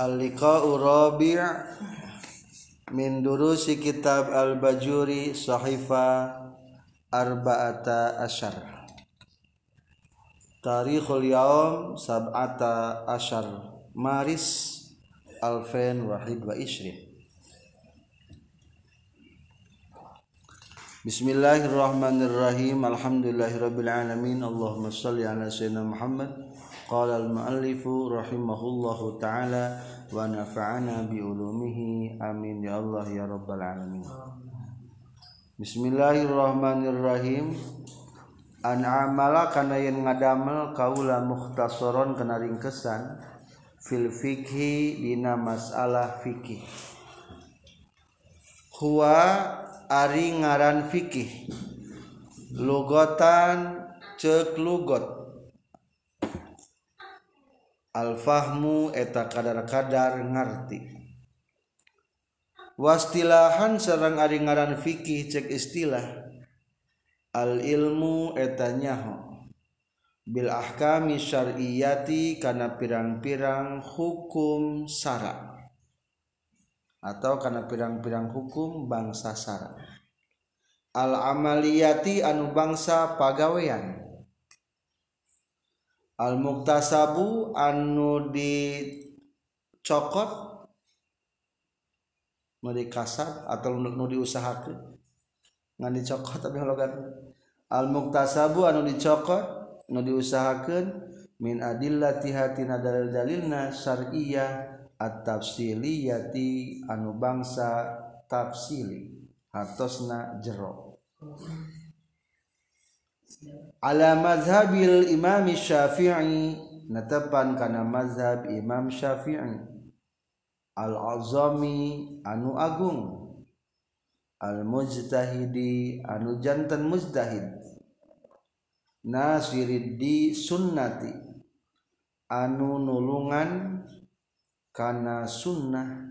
Al-liqa'u rabi' min durusi kitab Al-Bajuri sahifa arba'ata asyar. Tarikhul yaum sab'ata asyar. Maris alfen wahid wa ishrin Bismillahirrahmanirrahim. Alhamdulillahirabbil alamin. Allahumma shalli ala sayyidina Muhammad Qala al-muallifu rahimahullahu taala wa nafa'ana bi ulumihi amin ya Allah ya rabbal alamin Bismillahirrahmanirrahim. An amala kana yen ngadamel kaula mukhtasaron kana ringkesan fil fikhi dina masalah fikih. Huwa ari ngaran fikih. Lugotan cek lugot Al-fahmu eta kadar-kadar ngerti wastilahan sarang ari ngaran fikih cek istilah. Al ilmu eta nyaho. Bil ahkami syar'iyati kana pirang-pirang hukum syara atau karena pirang-pirang hukum bangsa sara. Al amaliyati anu bangsa pagawean. al muktasabu anu dicokot nu dikasab atau nu diusahakan ngan dicokot tapi hologan al muktasabu anu dicokot nu diusahakeun min adillati hatina dalil dalilna syar'iyyah at-tafsiliyati anu bangsa tafsili hartosna jero. Ala mazhabil imam syafi'i. Natepan kana mazhab imam syafi'i. Al-azami anu agung. Al-mujtahidi anu jantan mujtahid. Nasiriddi sunnati. Anu nulungan kana sunnah.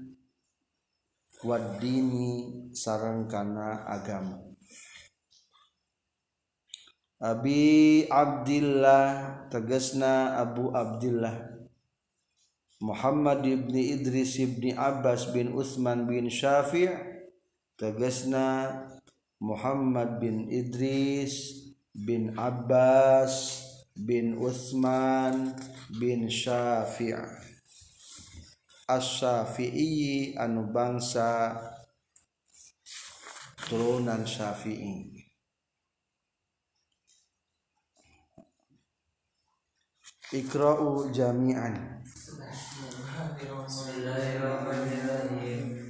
Wadini sarang kana agama Abi Abdillah tegesna Abu Abdillah. Muhammad ibni Idris ibni Abbas bin Utsman bin Syafi' tegesna Muhammad bin Idris bin Abbas bin Utsman bin Syafi' As-Syafi'i anu bangsa turunan Syafi'i. Iqra'u jami'an. Bismillahirrahmanirrahim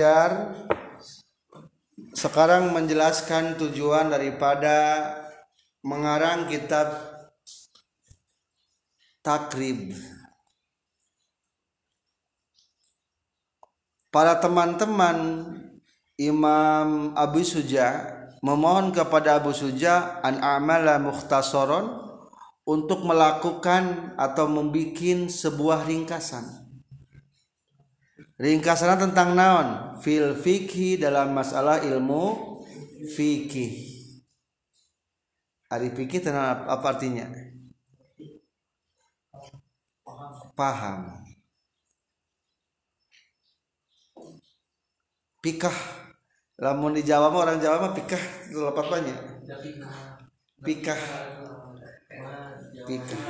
belajar sekarang menjelaskan tujuan daripada mengarang kitab takrib. Para teman-teman Imam Abu Suja memohon kepada Abu Suja an amala mukhtasoron untuk melakukan atau membuat sebuah ringkasan. Ringkasan tentang naon? Fil fikih dalam masalah ilmu fikih. Ari fikih tentang apa artinya? Paham. Pikah lamun di Jawa mah orang Jawa mah pikah itu apa banyak pikah pikah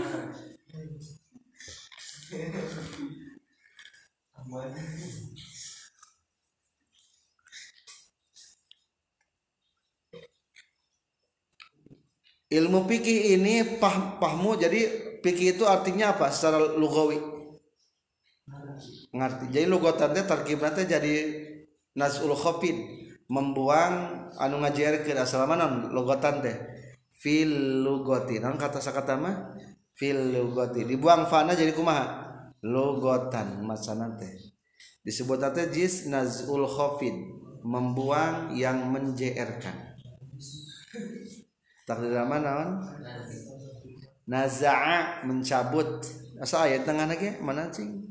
ilmu pikih ini pah pahmu jadi pikih itu artinya apa? Secara lugawi. Ngerti? Jadi lugotannya terkiblatnya jadi nasul khofin membuang anu ngajar ke asal mana? Logotan teh. Fil lugoti non kata sakata mah? Fil lugoti dibuang fana jadi kumaha logotan macana teh. Disebut teh jis nazul khafid membuang yang menjerkan takdir mana naza'a mencabut. Asa ayat tengah lagi mana cing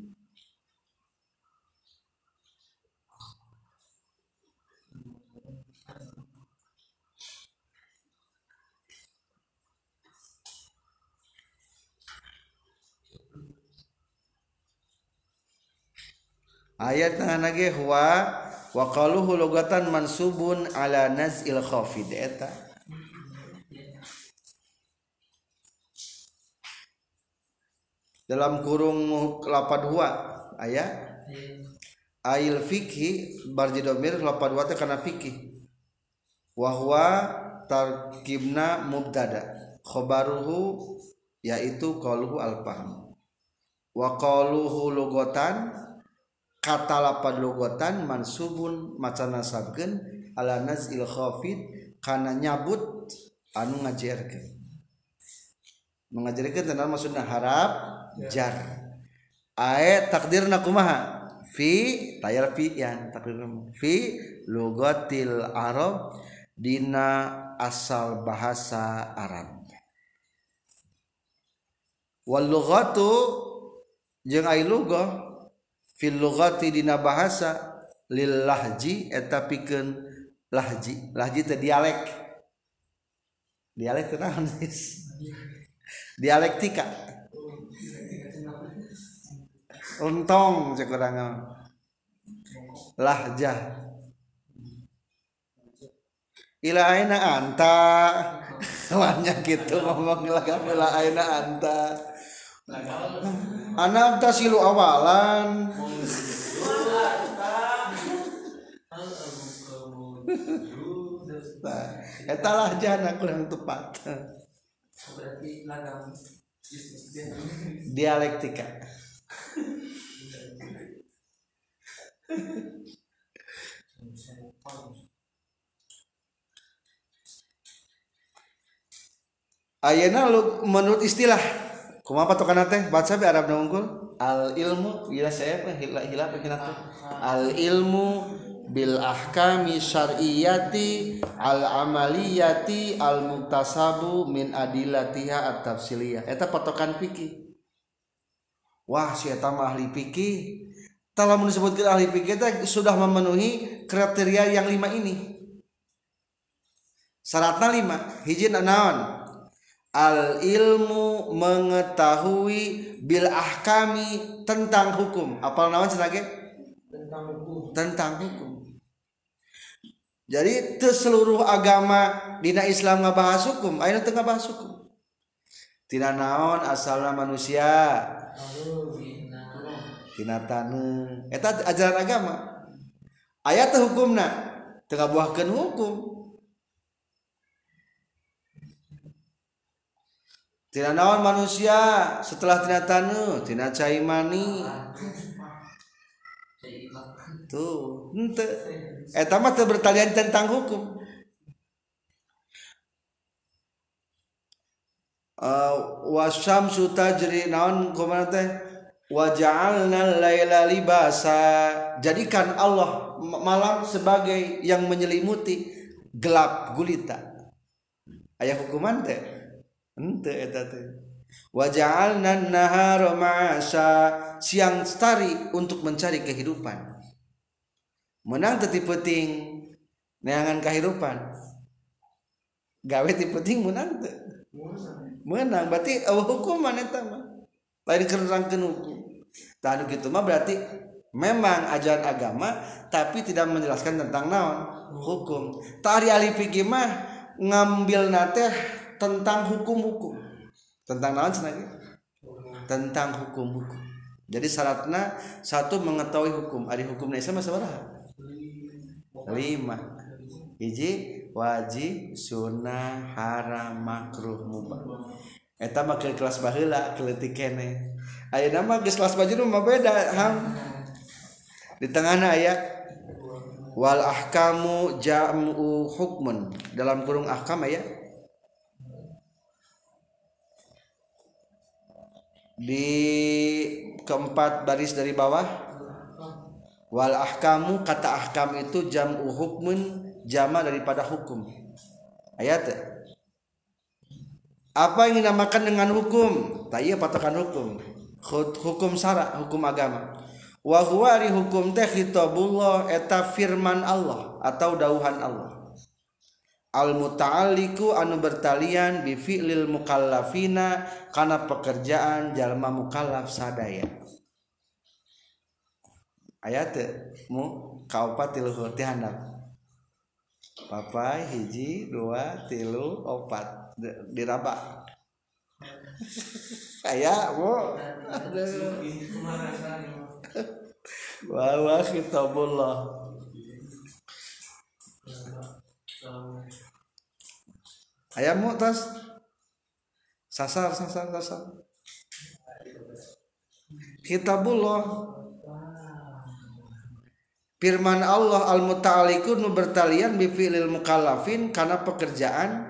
ayat tengah lagi huwa wa qaluhu lugatan mansubun ala nazil khafid eta. Dalam kurung lapad huwa ayat ail fikhi barjidomir lapad huwa karena fikih. Wa huwa tarkibna mubtada. Khobaruhu yaitu qaluhu al fahm wa qaluhu lugatan kata lapad logotan mansubun macana sabgen ala nazil khafid karena nyabut anu ngajarkeun. Mengajarkan tentang maksudnya harap jar. Ayat takdirna kumaha? Fi tayar fi yang takdir fi logotil arab dina asal bahasa Arab. Wal lughatu jeung ai lugah fil lughati dina bahasa lil lahji eta pikeun lahji. Lahji teh dialek. Dialek teh naon dialektika. Untong cek urang lahjah. Ila aina anta? Banyak gitu ngomong ila aina anta anak tas silu awalan. Etalah jana kurang tepat. Dialektika. Ayeuna menurut istilah kuma patokan teh? Baca be Arab unggul. Al ilmu bila saya apa hila hila apa tuh? Al ilmu bil ahkami syar'iyati al amaliyati al muktasabu min adilatiha at tafsiliyah. Eta patokan fikih. Wah si eta mah ahli fikih. Telah disebutkan ahli fikih itu sudah memenuhi kriteria yang lima ini. Syaratnya lima hiji naon al ilmu mengetahui bil ahkami tentang hukum. Apal nawan sebagai tentang hukum. Tentang hukum. Jadi seluruh agama dina Islam ngabahas hukum ayo tengah bahas hukum? Tidak naon asalnya manusia? Tina tanu. Eta ajaran agama. Ayat hukumna? Tengah buahkan hukum Tina naon manusia? Setelah tina tanu tina cai mani. Tuh ente. Eta mah bertalian tentang hukum. Uh, wasam suta jadi naon kumaha teh? Waja'alna laila libasa. Jadikan Allah malam sebagai yang menyelimuti gelap gulita. Ayah hukuman teh ente eta teh waja'alna nahara siang stari untuk mencari kehidupan. Menang teti penting neangan kehidupan. Gawe ti penting menang teh menang berarti oh, hukuman eta mah lain kerangkeun hukum tadi gitu mah berarti memang ajaran agama tapi tidak menjelaskan tentang naon hukum. Tari fikih mah ngambil nate tentang hukum-hukum. Tentang naon lagi tentang hukum-hukum. Jadi syaratnya satu mengetahui hukum. Ada hukum Islam seberapa lima. Hiji wajib sunnah haram makruh mubah. Eta mah kelas baheula keletik kene. Ayat nama geus kelas baju mah beda ham. Di tengahna ayat wal ahkamu jam'u hukmun. Dalam kurung ahkam ya di keempat baris dari bawah. Wal ahkamu kata ahkam itu jam'u hukmun jama daripada hukum. Ayat. Apa yang dinamakan dengan hukum? Tak iya patokan hukum. Hukum syara hukum agama. Wa huwa ari hukum teh khitabullah eta firman Allah atau dauhan Allah al muta'alliku anu bertalian bi fi'lil mukallafina kana pekerjaan jalma mukallaf sadaya. Ayat mu kaopat tilu ti handap. Papai hiji dua tilu opat. Diraba. Kayak bu bahwa kitabullah ayam mu tas? Sasar sasar sasar. Kitabullah firman Allah al muta'aliku nu bertalian bi mukallafin karena pekerjaan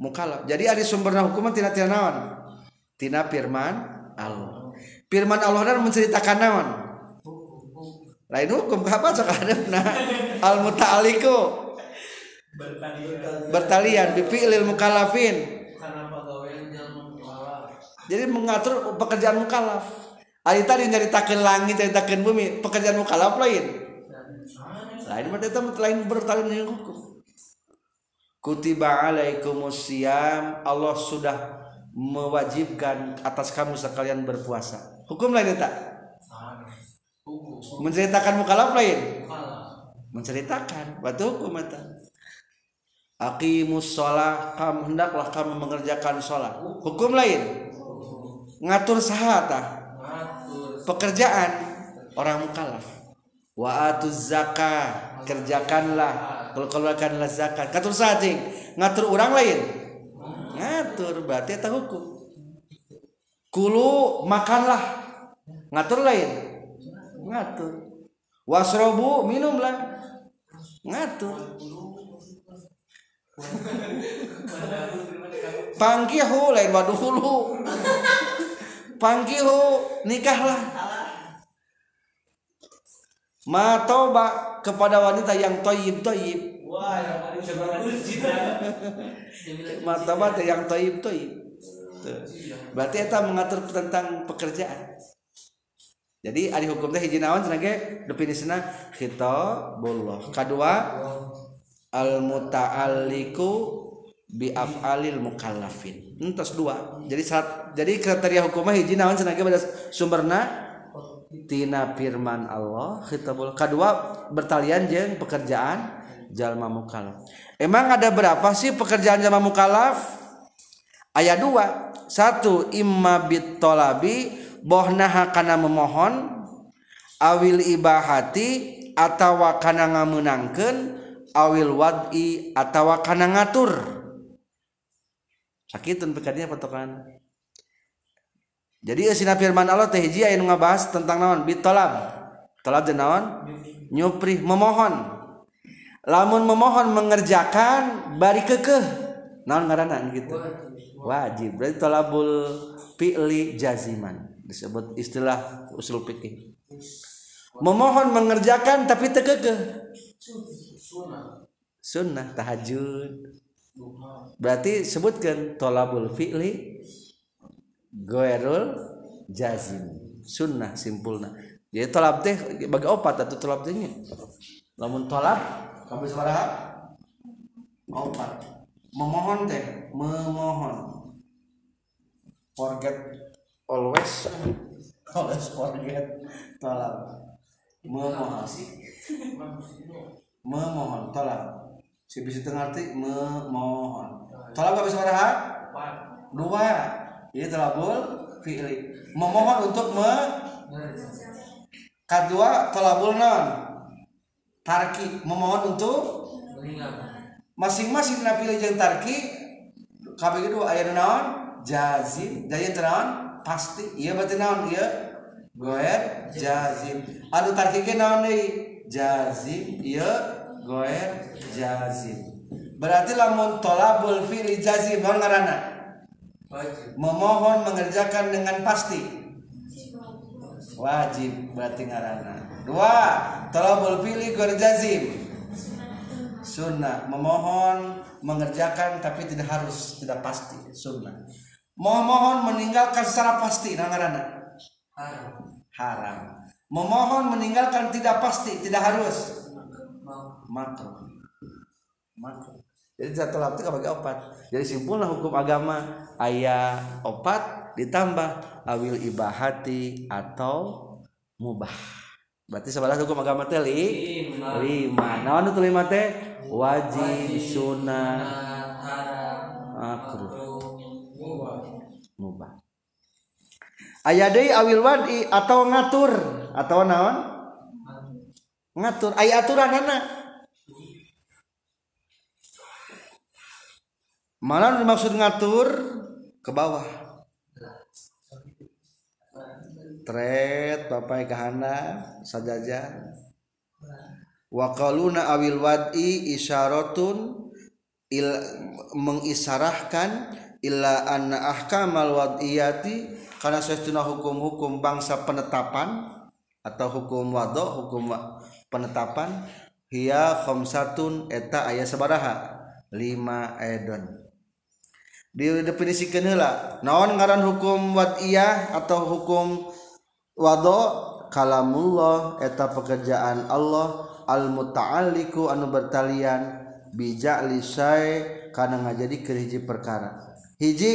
mukallaf. Jadi ada sumberna hukuman tidak tidak naon? Tina firman Allah. Firman Allah dan menceritakan naon? Lain hukum apa sakadepna al muta'aliku bertalian. Bi fi'lil mukallafin. Jadi mengatur pekerjaan mukallaf. Ari tadi nyaritakeun langit nyaritakeun bumi pekerjaan mukallaf lain. Lain mah eta lain bertalian dengan hukum. Kutiba alaikumusiyam Allah sudah mewajibkan atas kamu sekalian berpuasa. Hukum lain tak menceritakan mukalaf lain? Menceritakan. Batu hukum eta aqimus sholat kamu hendaklah kamu mengerjakan sholat hukum lain ngatur sahata pekerjaan orang mukalaf wa atuz zakah kerjakanlah kalau keluarkanlah zakat ngatur sajing ngatur orang lain. Ngatur berarti eta hukum. Kulu makanlah. Ngatur lain. Ngatur. Wasrobu minumlah. Ngatur pangkihu lain waduhulu pangkihu nikahlah matoba kepada wanita yang toyib toyib. Wah, matoba yang toyib toyib. Berarti itu mengatur tentang pekerjaan. Jadi ada hukum teh hiji naon cenah ge? Definisina khitabullah kedua al muta'alliqu bi af'alil mukallafin. Entos dua. Jadi saat jadi kriteria hukumnya hiji naon cenah pada sumberna? Tina firman Allah khitabul. Kedua bertalian jeung pekerjaan jalma mukallaf. Emang ada berapa sih pekerjaan jalma mukallaf? Ayat dua. Satu imma bit tolabi bohnaha kana memohon awil ibahati atawa kana ngamenangkeun awil wad'i atawa kana ngatur. Sakitun pekerjaannya patokan jadi asina firman Allah teh hiji aya ngabahas tentang naon? Bitolab. Tolab teh naon? Nyupri memohon. Lamun memohon mengerjakan bari kekeh. Naon ngaranna gitu? Wajib. Berarti tolabul fi'li jaziman. Disebut istilah usul fikih memohon mengerjakan tapi tekekeh sunnah. Tahajud. Berarti sebutkan tolabul fi'li goerul jazim. Sunnah simpulna. Jadi tolab teh bagi opat atau tolab tehnya lamun tolab kamu sabaraha opat. Memohon teh memohon. Forget always. Always forget tolab. Memohon memohon. Tolab si bisa ngerti memohon. Tolab habis sabaraha dua. Ini tolabul fi'li. Memohon untuk me kedua tolabul non. Tarki. Memohon untuk masing-masing napilih jeung tarki kabeh kedua aya naon? Jazim. Jadi naon? Pasti. Iya berarti naon? Iya goer jazim. Anu tarki ke naon deui? Jazim. Iya goer jazim. Berarti lamun tolabul fi'li jazim naon ngaranna? Memohon mengerjakan dengan pasti. Wajib berarti ngaranna. Dua tolabul fi'li goer jazim. Sunnah. Memohon mengerjakan tapi tidak harus tidak pasti. Sunnah. Memohon meninggalkan secara pasti nah ngaranna? Haram. Memohon meninggalkan tidak pasti tidak harus makruh makruh jadi satu lapti bagi opat. Jadi simpulnya hukum agama ayah opat ditambah awil ibahati atau mubah. Berarti sebelah hukum agama teh li lima. naon itu lima teh? Wajib sunnah makruh. mubah. Aya deui awil wadi atau ngatur. Atau naon? Ngatur. Aya aturanana Mana dimaksud ngatur ke bawah. Tret bapak kahana sajaja. Wa qaluna awil wadi isyaratun il mengisarahkan illa anna ahkamal wadiyati karena sesuna hukum-hukum bangsa penetapan atau hukum wado hukum penetapan hiya khamsatun eta aya sabaraha lima edon didefinisikan heula naon ngaran hukum wadiyah atau hukum wado? Kalamullah eta pekerjaan Allah. Al muta'alliku anu bertalian. Bijak lisai karena ngajadi keriji perkara. Hiji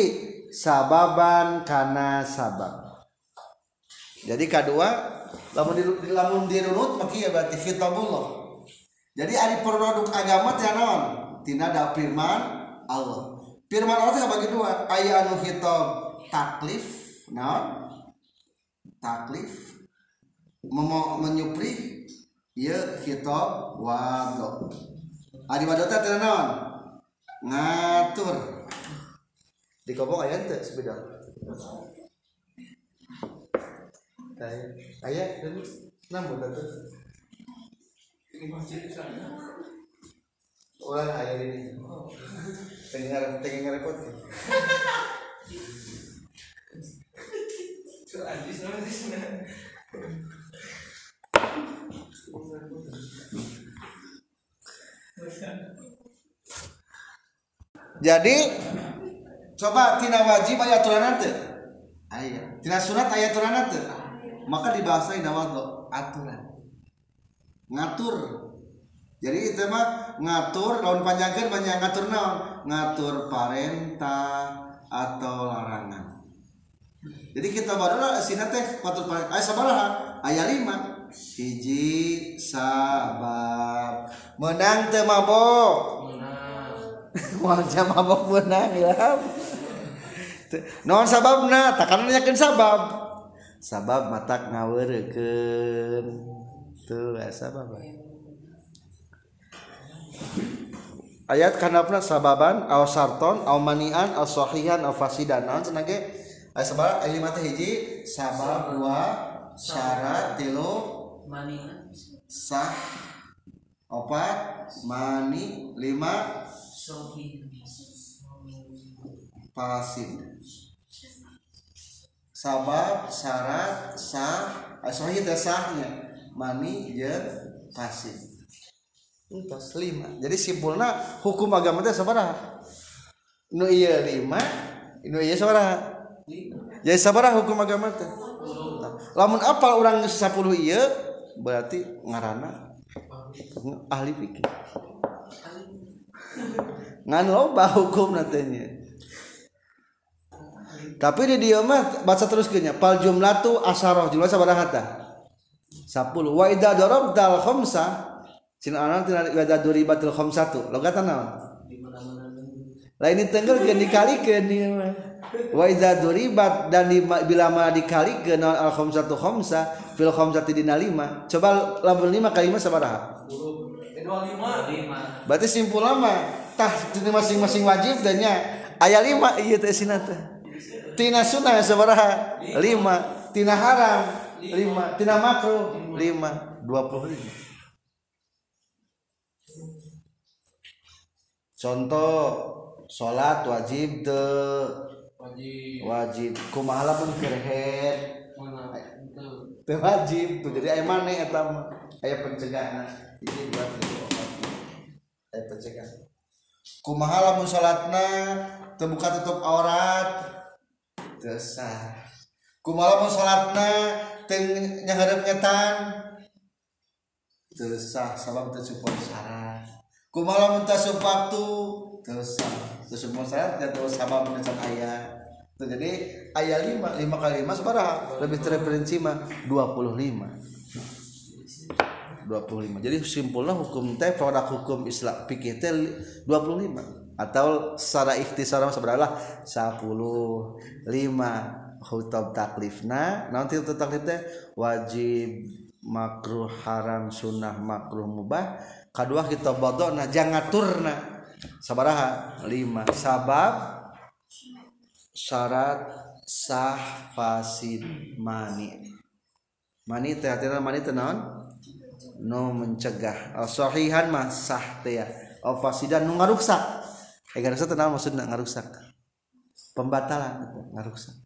sababan karena sabab. Jadi kedua lamun di lamun dirunut maki ya berarti khitabullah. Jadi ari produk agama teh naon? Tina ada firman Allah firman Allah teh bagi dua aya anu khitab taklif naon? Taklif. Memo, menyupri ya khitab wado. Ari wado teh naon? Ngatur. Di kobong aya teh sepeda. Kayak aya namun tuh ini masjid sana ulah aya ini. Tengah tengah repot jadi coba tina wajib ayat aturan teu aya tina sunat ayat aturan teu maka dibahasai nawado aturan. Ngatur jadi itu mah ngatur lawan panjangkan banyak ngatur naon? Ngatur parentah atau larangan. Jadi kita barulah sini teh ngatur parentah ayat sabaraha? Ayat lima. Hiji sabab. Menang teh mabok. Wajah mabok menang ya. Non sabab na? Takanan yakin sabab. Sabab matak ngawerken tuh sabab ya. Ayat kanapna sababan aw sarton aw manian aw sahihan aw fasidan. Naon cenah ge? Aya sabab lima teh hiji sabab dua syarat tilu manian. sah opat mani lima fasid. Sabab syarat sah sahih sahnya. Mani jeung fasid entos lima jadi simpulna hukum agama teh sabaraha nu iya lima nu iya sabaraha jadi sabaraha hukum agama teh. Lamun apal orang sepuluh iya berarti ngarana ahli fikih. Ngan loba hukum nantinya tapi di dia mah baca terus kenya pal jumlah tu asaroh jumlah sabaraha tah 10 wa idza darabtal khamsa cina anak tina wa idza duribatil khamsatu logatan naon lain ini tenggal geun dikalikeun ieu mah wa idza duribat dan di, bila mana dikalikeun naon al khamsatu khamsa fil khamsati dina lima. Coba lamun lima kali lima sabaraha? Berarti simpul lama tah masing-masing wajib dan nya. Lima iya teh sina teh. Tina sunnah sabaraha? Lima. Tina haram? Lima. Tina makruh? Lima. Dua puluh lima contoh sholat wajib de. Wajib. Kumaha pun kerhet teu wajib tuh. Jadi aya maneh eta aya pencegahan. Ini buat aya pencegahan. Kumaha lamun salatna terbuka tutup aurat. Dosa kumaha mau salatna teu nyaharep ngetan dosa sabab teu syarat kumaha lamun teu waktu? Dosa teu support syarat dan teu sabab ngecan aya tuh jadi ayat lima lima kali lima sabaraha lebih terperinci mah dua puluh lima. dua puluh lima. Jadi simpulnya hukum teh produk hukum Islam fikih teh dua puluh lima. Atau secara ikhtisar sebenarnya sepuluh lima. Hutab taklifna nanti untuk taklif teh? Wajib makruh haram sunnah makruh mubah kedua kita bodona jangan turna sabaraha? Lima. Sabab? Syarat sah fasid mani. Mani teh artinya mani teh naon? No mencegah. Sahihan mah sah teh ya. Fasidan nu ngaruksak. Eh ngarusak tenang maksudnya ngarusak pembatalan. Ngarusak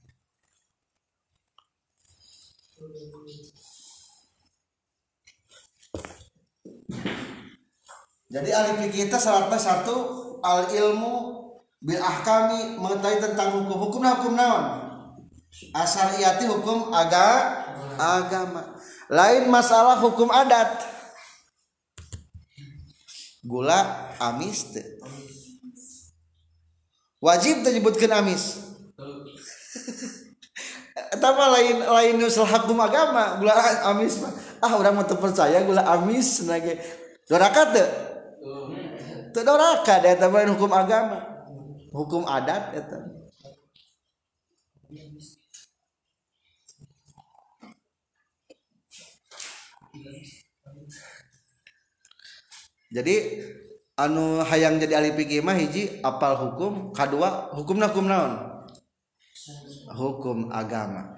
jadi ahli fikih kita syaratnya satu al ilmu bil ahkami mengetahui tentang hukum. Hukum hukum naon? Asariyati hukum aga agama. Lain masalah hukum adat. Gula amis wajib menyebutkan amis. Tapi lain lain usul hukum agama gula amis ah orang mau percaya gula amis nage. Doraka terdoraka eta main hukum agama. Hukum adat itu. jadi anu hayang jadi ahli fikih mah hiji apal hukum kedua hukumna hukum naon? Hukum agama.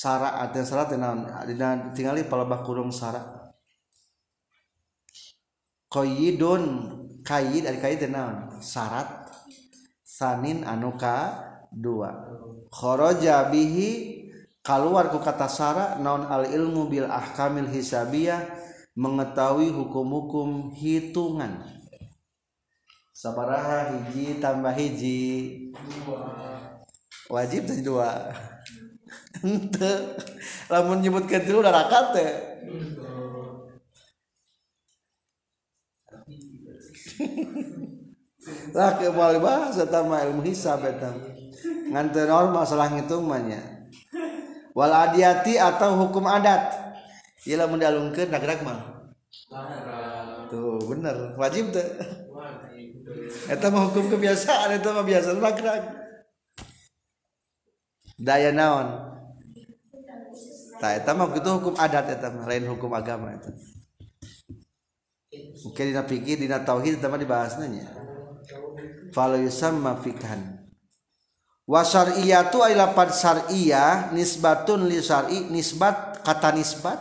Sara atau sara naon dina tingali palebah kurung sara qayyidun kaid ari kaid naon syarat sanin anu ka dua. Kharaja bihi keluar ku kata sara naon al ilmu bil ahkamil hisabiyah mengetahui hukum-hukum hitungan. Sabaraha hiji tambah hiji. Wajib tadi dua ente. Lamun nyebutkan dulu udah rakat teh. Lah ke bahasa tama ilmu hisab eta. Nganten normal salah ngitungannya wal adiati atau hukum adat. Ilah mendalungkeun nagrak mah. Tuh bener. Wajib tuh eta mah hukum kebiasaan eta mah biasa nagrak daya naon. Nah, eta mah itu hukum adat eta mah lain hukum agama eta. Oke dina fikih dina tauhid eta mah dibahasna nya. Fala yusamma fikhan wasariyatu ay lapad syar'iyah nisbatun li syar'i nisbat kata nisbat.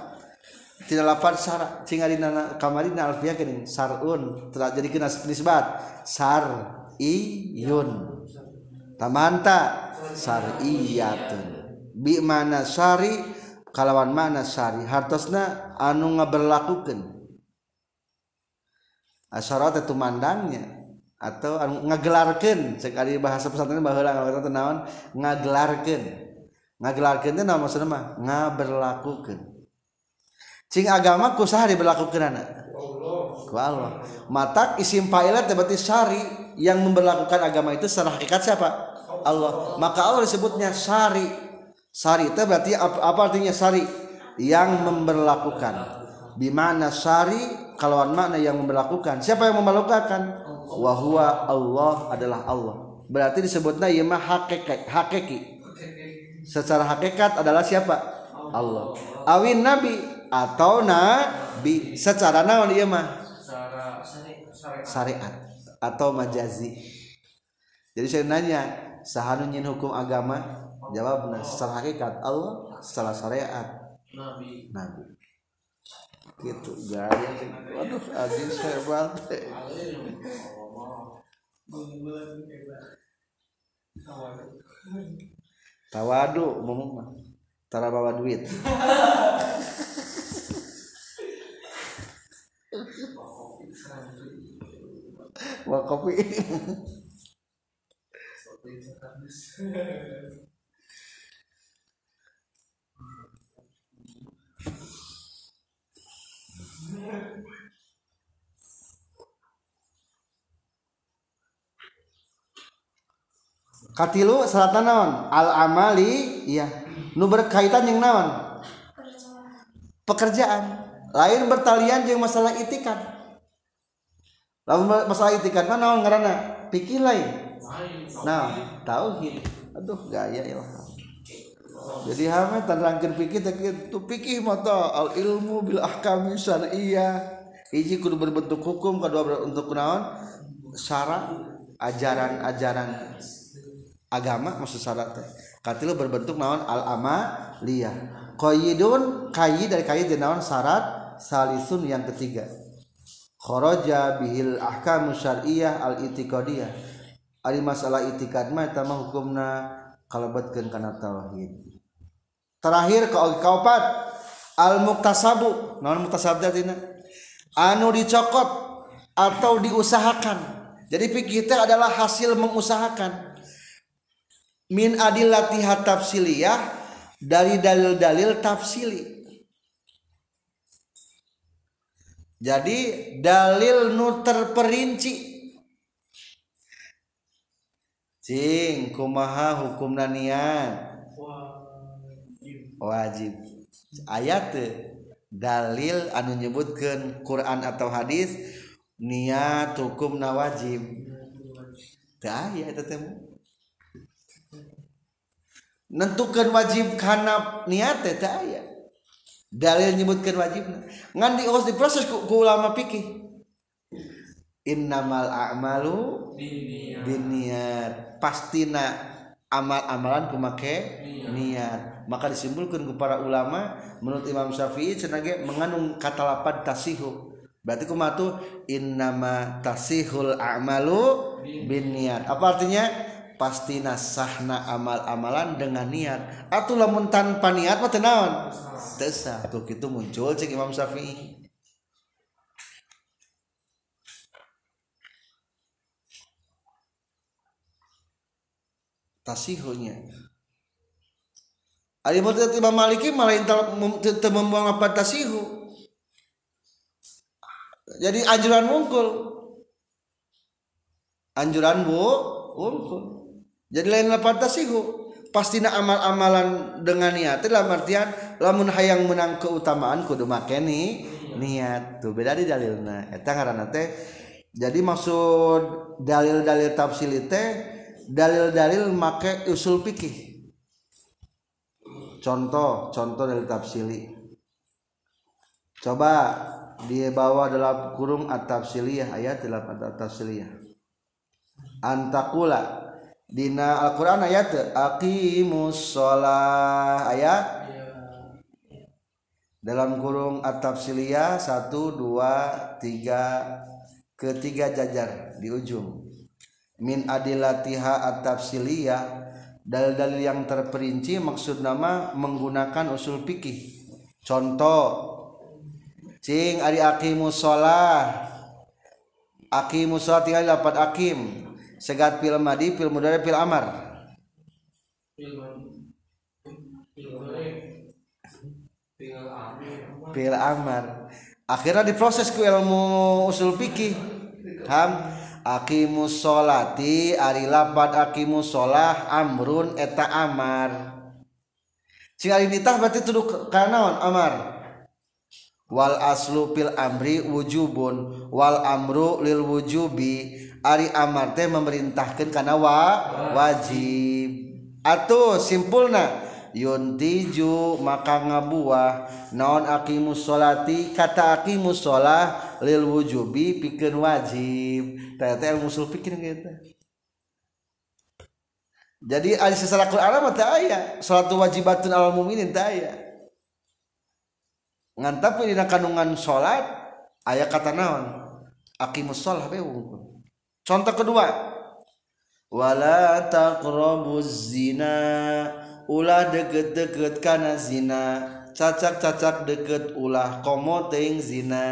Tidak lapan sar cing dina kamarina alfiah geuning sarun telah jadi kena nisbat. Sar iyun tamanta syariatan bi mana syari kalawan mana syari hartosna anu ngaberlakukeun. Asyarat itu mandangnya atau anu ngagelarkeun. Cek ari bahasa pesantren baheula ngagelarkeun itu naon? Ngagelarkeun. Ngagelarkeun teh naon maksudna mah? Ngaberlakukeun. Cing agama kusaha diberlakukan anak ku Allah. Matak isim fa'ilat berarti syari yang memberlakukan agama itu secara hakikat siapa? Allah. Maka Allah disebutnya syari. Syari itu berarti apa, apa artinya syari? Yang memberlakukan di mana syari? Kalau makna yang memberlakukan siapa yang memberlakukan wahwa Allah adalah Allah. Berarti disebutnya ya mah hakikat hakiki secara hakikat adalah siapa? Allah. Awin nabi atau nabi. Secara naon ieu mah syariat atau majazi. Jadi saya nanya sahanu nyin hukum agama jawabna secara hakikat. Allah secara syariat. Nabi. Nabi. Gitu gaya waduh agis hebat. Tawadu ngomong mah tara bawa duit. Wah kopi. Katilu salatan naon? Al amali iya. Nu berkaitan yang naon? Pekerjaan. Lain bertalian jeung masalah itikan. Lalu masalah itikan mana naon ngaranna? Pikir lain. Nah, tauhid. Aduh gaya ilham. Jadi hame terangkan pikir itu pikir mata al ilmu bil ahkam syar'iyyah. Hiji kudu berbentuk hukum, kedua berbentuk naon? Syarat ajaran-ajaran agama maksud syarat teh. Katilu berbentuk naon al amaliyah. Qayyidun qayyid dari qayyid naon syarat salisun yang ketiga. Kharaja bihil ahkam syar'iyyah al itiqadiyah. Ari masalah itikad mah eta mah hukumna kalabatkeun kana tauhid. Terakhir ke kaopat al muktasabu. Naon muktasab tina? Anu dicokot atau diusahakan. Jadi pikir teh adalah hasil mengusahakan. Min adillati tafsiliyah dari dalil-dalil tafsili. Jadi dalil nu terperinci cing kumaha hukum niat wajib. Ayat dalil anu nyebutkan Quran atau hadis niat hukum na wajib. Dah ya itu temu nentukan wajib karena niat teh aya. Dalil nyebutkan wajib ngan di diproses ku, ku ulama pikir. Innamal a'malu biniat pastina amal-amalan kumake niat. Maka disimpulkan ke para ulama menurut Imam Syafi'i cenage mengandung kata lapan tasihu berarti kumatu innama tasihul a'malu biniat apa artinya? Pasti sahna amal-amalan dengan niat. Atau lamun tanpa niat mah tenawan? Tesa tuh itu muncul cek Imam Syafi'i tasihunya. Ari Imam Maliki malah teu membuang apa tasihu? Jadi anjuran mungkul anjuran bu mungkul jadi lain lapan tasihu? Pastina amal-amalan dengan niat. Dalam artian lamun hayang menang keutamaan kudu make nih niat. Tuh beda di dalilna eta ngaranna teh jadi maksud dalil-dalil tafsir teh dalil-dalil make usul fikih. Contoh contoh dari tafsili. Coba dia bawa dalam kurung at-tafsiliyah ayat dalam at-tafsiliyah. Antakula Dina Alquran ayat aqimus sholah ayat dalam kurung atapsilia satu dua tiga ketiga jajar di ujung min adilatiha atapsilia dalil-dalil yang terperinci maksud nama menggunakan usul fikih. Contoh cing ari aqimus shalah. Aqimus shalah tinggal dapat akim segat pil madi pil mudari pil amar. Pil amar. Akhirnya diproses ke ilmu usul fikih. Ham aqimus sholati ari lapat aqimus sholah amrun eta amar. Sing ari nitah berarti tuduh kanaon amar. Wal aslu pil amri wujubun wal amru lil wujubi. Ari amar teh memerintahkan karena wa wajib. Atuh simpulna. Yuntiju maka ngabuah. Naon aqimus sholati? Kata aqimus sholah lil wujubi pikeun wajib. Teh ilmu usul fikih gitu. Jadi ada secara Quran mah teu aya salat wajibatun alal mukminin teu aya ngan tapi dina kandungan salat aya kata naon? Aqimus sholah be contoh kedua. Wala taqrabuz zina. Ulah deket-deket karena zina. Cacak-cacak deket ulah komo ting zina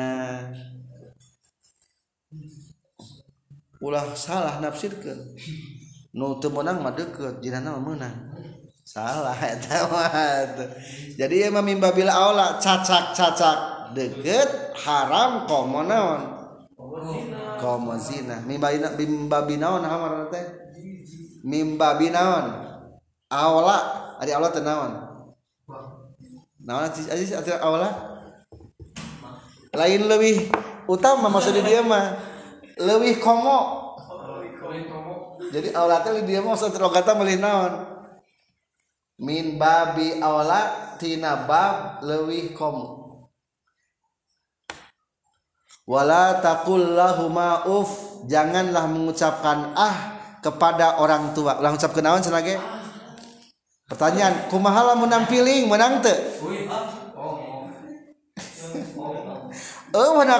ulah salah nafsirkan nu teu meunang mah deukeut jinana mah meunang salah eta mah jadi emang mimba bila aula cacak cacak deket haram komo naon? Komo zina. Mimba bina mimba binaon hamar teh? Mimba binaon. Aula ari aula teh naon? Naon aziz aziz aula? Lain lebih utama maksudnya dia mah. Lebih komo jadi aula teh dia mah maksud rogata meulih naon? Min babi aula tina bab leuwih komo wala taqul lahuma uf janganlah mengucapkan ah kepada orang tua. Ulah ngucapkeun naon cenah pertanyaan kumahala menang piling menang te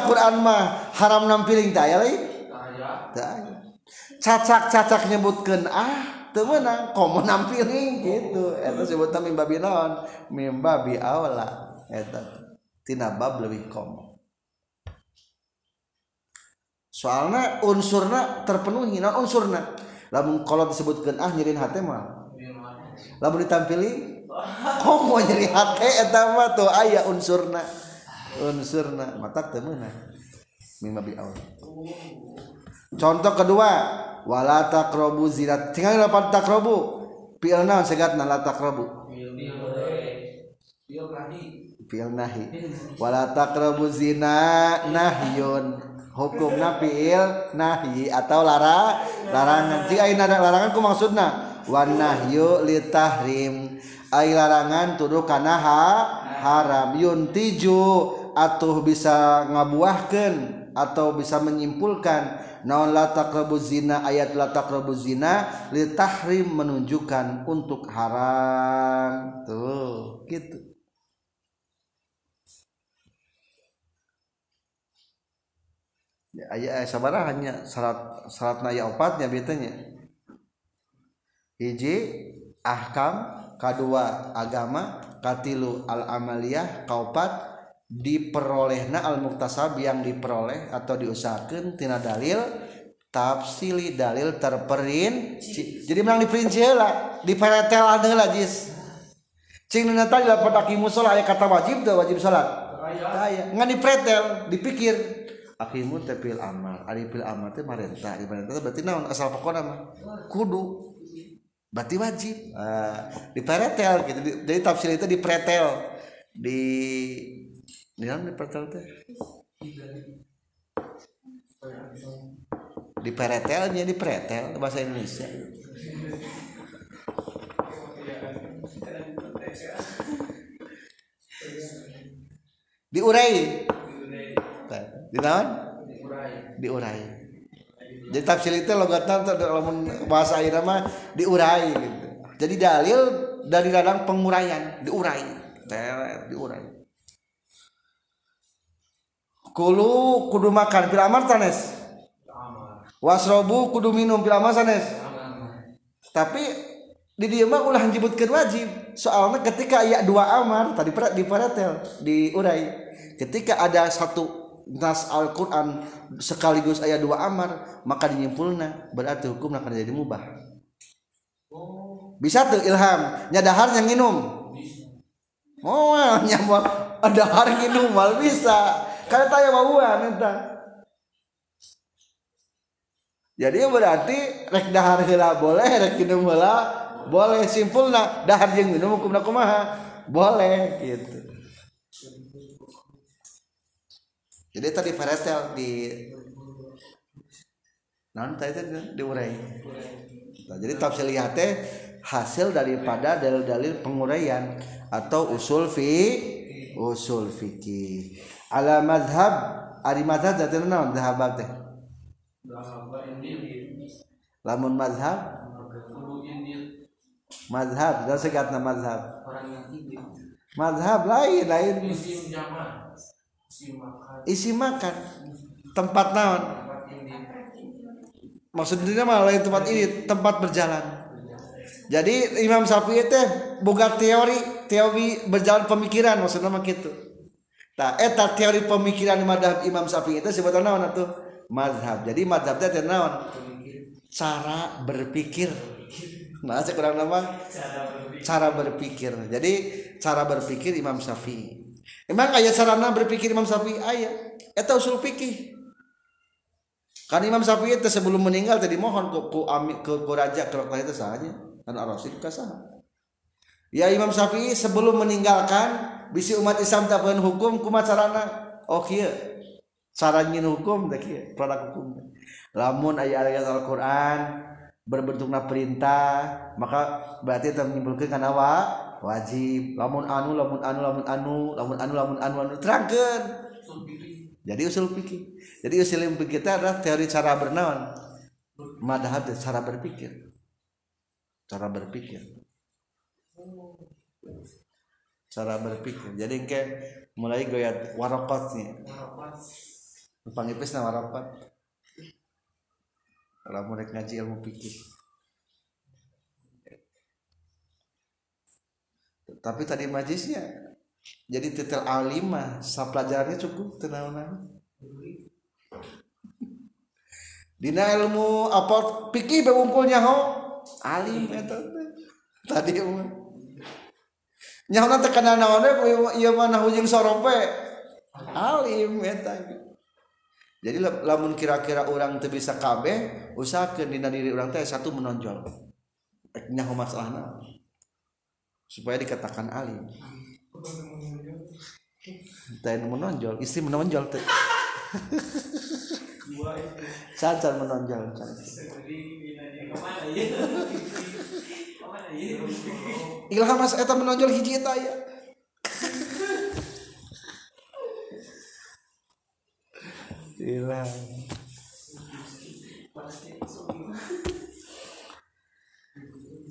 Quranmah haram nampilling cacak-cacak nyebutkan ah temenang kom nampilling gitu. Sebut babi non mimbabi bab lebih kom. Soalnya unsurna terpenuhi non unsurna. Namun kalau disebutkan ah nyirin hati mah. Lamun ditampili kom nyeri hati etama tuh ayah unsurna. unsurna mata teu meunang mimma bi Allah contoh kedua wala taqrabu zina tinggal lapan taqrabu fi'il naon segatna la taqrabu fi'il nahi. Wala taqrabu zina nahyun hukumna fi'il nahi atau lara larangan. Jika ada larangan ku maksudna? Wan nahyu litahrim. Ay larangan tuduh kana ha, haram yuntiju atuh bisa ngabuahkeun atau bisa menyimpulkan. Naon la zina ayat la taqrabu zina litahrim menunjukkan untuk haram. Tuh gitu. Ya ayat sabaraha hanya syarat syarat naya opatnya betanya hiji ahkam kedua agama katilu al amaliyah kaupat diperolehna al muktasab yang diperoleh atau diusahakan tina dalil tafsili dalil terperin jadi memang diperinci lah diperetel ada lah jis. Cing nata tadi lah pada akimu sholat kata wajib tuh wajib sholat kaya nggak dipretel dipikir. Akimu tepil amal ari pil amal teh marenta di marenta berarti naon asal pokoknya mah? Kudu. Berarti wajib. Uh, dipretel gitu. Jadi tafsir itu dipretel di di mana dipretel teh? Di peretelnya di pretel bahasa Indonesia. Diurai di tahun diurai jadi tafsir itu logatnya dalam bahasa mah diurai gitu. Jadi dalil dari ladang penguraian diurai. Diurai. Kulu kudu makan pil amar sanes wasrobu kudu minum pil amar sanes tapi di dia mah ulah nyebutkeun wajib. Soalnya ketika ayat dua amar tadi di paratel di urai ketika ada satu nas Al-Quran sekaligus ayat dua amar maka dinyimpulna berarti hukum akan jadi mubah. Bisa tuh ilham nyadahar yang minum oh nyamuk ada hari minum mal bisa. Karena tanya bawa minta. Jadi berarti rek dahar heula boleh rek minum heula boleh. Simpul nak dahar jeung minum hukumna kumaha? Boleh gitu jadi tadi paretel di non tadi di urai nah, jadi tafsir lihat hasil daripada dalil-dalil penguraian atau usul fi usul fikih. Ala mazhab ari mazhab jadi naon? Zahab teh? Lamun mazhab mazhab dan segatna mazhab mazhab lain lain isi makan. Tempat naon? Maksudnya mah lain tempat ini tempat berjalan. Jadi Imam Syafi'i teh boga teori teori berjalan pemikiran maksudnya mah gitu. Nah eta teori pemikiran madhab Imam Syafi'i itu sebetulnya naon atuh? Mazhab jadi mazhab teh naon? Cara berpikir. Nah saya kurang nama? Cara berpikir. Jadi cara berpikir Imam Syafi'i Emang ayat sarana berpikir Imam Syafi'i ah, ayat Itu usul fikih. Kan Imam Syafi'i itu sebelum meninggal tadi mohon ke ku ami ke ku raja ke rakyat itu saja dan Ar-Rasyid kasah. Ya Imam Syafi'i sebelum meninggalkan bisi umat Islam tak hukum kumat sarana. Oh kieu. Saranyin hukum tak kieu, produk hukum. Lamun ayat ayat Al-Qur'an berbentuknya perintah maka berarti itu menyimpulkan karena wa wajib. Lamun anu lamun anu lamun anu lamun anu lamun anu anu. Terangkan. Jadi usul pikir jadi usul pikir kita adalah teori cara bernawan madhab cara berpikir. Cara berpikir. Cara berpikir. Jadi kayak mulai goyat warokotnya pangipis na warokot kalau mereka ngaji ilmu pikir tapi tadi majisnya jadi titel alimah. Sa pelajarannya cukup tenang dina ilmu apa? Pikir bewungkulnya ho. Alim itu tadi mah nyaho tekanan naonnya ieu mana hujung sorope? Alim eta jadi lamun kira-kira orang tuh bisa kabeh usahakan di diri orang teh satu menonjol. Nyaho masalahnya supaya dikatakan alim. Teh menonjol istri menonjol teh. Cacar menonjol. Ilham mas eta menonjol hiji eta ya hilang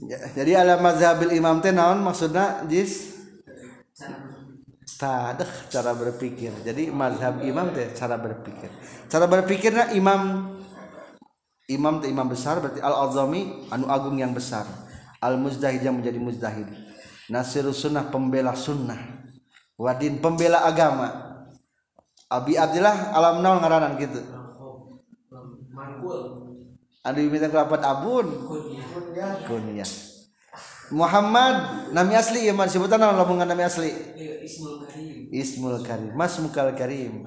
ya, jadi ala mazhabil imam teh naon maksudnya jis? Tadah cara berpikir. Jadi mazhab imam teh cara berpikir. Cara berpikirnya imam imam teh imam besar berarti al azami anu agung yang besar. Al muzdahid yang menjadi muzdahid. Nasirus sunnah pembela sunnah. Wadin pembela agama Abi Abdillah alam nol ngaranan gitu. Anu minta kelapat abun. Kunyah. Muhammad nami asli ya man sebutan nama lamungan nami asli? Ismul Karim. Ismul Karim. Mas Mukal Karim.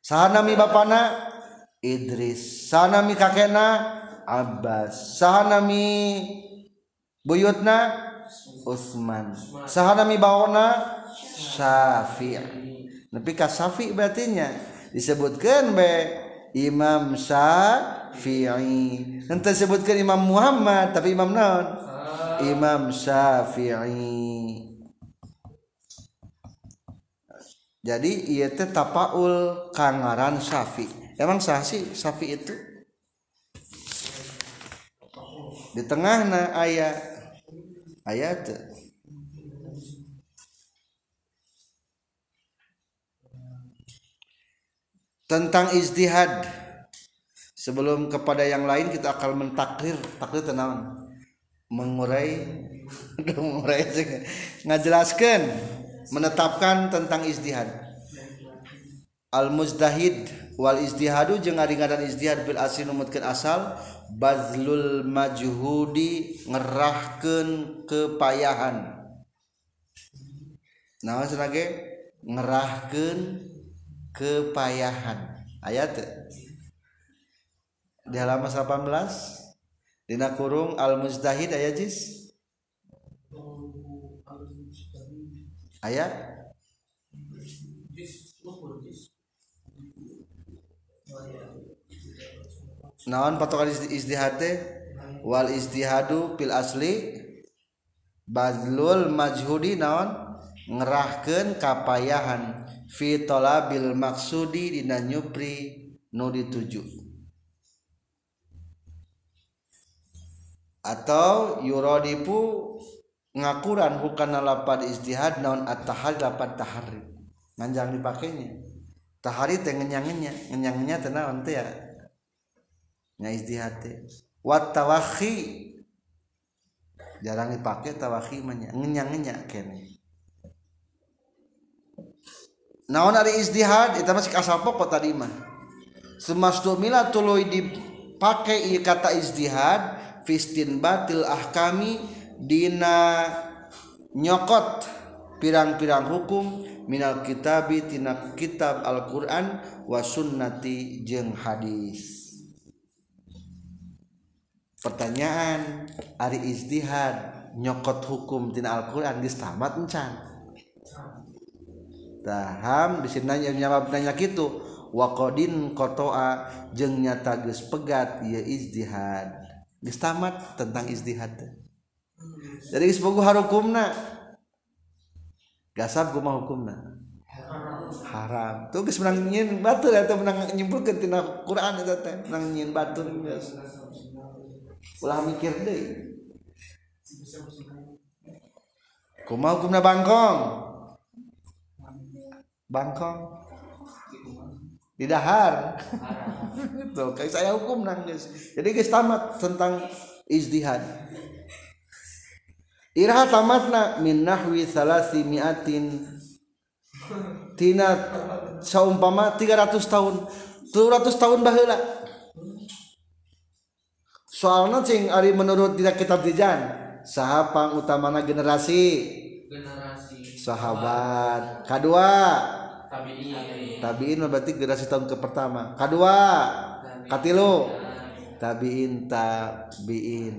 Saha nami bapana Idris. Saha nami kakekna Abbas. Saha nami buyutna Utsman saha nami bawona Syafi'i tapi kasafi batinya disebutkan be Imam Syafi'i nanti sebutkan Imam Muhammad tapi Imam non Imam Syafi'i jadi iya teh tapaul kangaran Syafi emang sah sih Syafi itu? Di tengahnya ayat ayat tentang ijtihad. Sebelum kepada yang lain kita akan mentakrir takrir tenang mengurai. Mengurai ngajelaskan menetapkan tentang ijtihad. Al muzdahid wal ijtihadu jeung ngaringadan ijtihad bil asli numutkeun asal bazlul majhudi ngerahkeun kepayahan. Nah senage? Ngerahkeun kepayahan. Ayat di halaman 18 dina kurung al mujtahid ayat jis? Ayat naon patokan istihad wal istihadu pil asli badlul majhudi naon? Ngerahkan kapayahan. Fitola bil maksudi dina nyupri nu dituju. Atau yurodipu ngakuran bukan lapad istihad naon at-tahar lapad tahari nganjang dipakainya. Tahari teh ngenyangnya ngenyangnya teh naon teh ya? Nya istihad teh. Wat tawakhi. Jarang dipakai tawakhi mah ngenyangnya kene naon ari izdihad? Itu masih asal pokok tadi mah. Semastu mila tuluy dipakai ieu kata izdihad fistin batil ahkami dina nyokot pirang-pirang hukum minal kitabi tina kitab Al-Qur'an wa sunnati jeung hadis. Pertanyaan ari izdihad nyokot hukum tina Al-Quran geus tamat encan taham di sini nyawa nanya gitu. Wakodin kotoa jeng nyata gus pegat ya istihad geus tamat tentang istihad jadi geus bogo harukumna. Gasab kumaha hukumna haram. Tuh geus menang nyin batur eta menang nyimpulkeun tina Quran eta teh. Menang nyin batur geus. Ulah mikir deui. Kumaha hukumna bangkong Bangkong di dahar. Tuh kayak saya hukum nangis jadi guys tamat tentang izdihad irha tamatna min nahwi salasi miatin. Tina saumpama 300 tahun. 200 tahun baheula. Soalnya cing ari menurut tidak kitab dijan saha utamana generasi? Generasi sahabat. Kedua. Tabiin. Tabiin berarti generasi tahun ke pertama. Kedua. Katilu tabiin tabiin.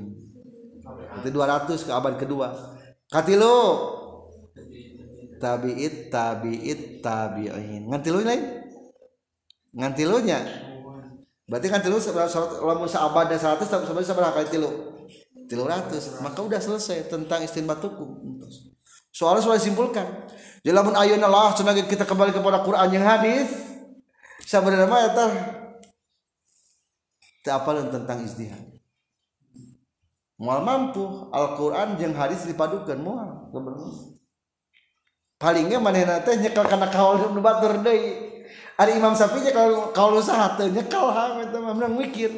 Itu 200 ke abad kedua. Katilu tabiit tabiit tabiin ngantilu lain ngantilunya berarti kan tilu lamun saabad dan 100 sampai seberapa kali tilu? tilu ratus. Maka udah selesai tentang istinbat hukum soalnya soalnya simpulkan jadi ayun Allah lah cenah kita kembali kepada Quran yang hadis. Sebenarnya mah eta teu tentang istihad mual mampu Al-Qur'an jeung hadis dipadukeun moal sebenarnya palingnya manehna teh nyekel kana kaul Ibnu Batur deui Ari Imam Syafi'i kalau kalau usaha teu nyekal ha eta mah mikir.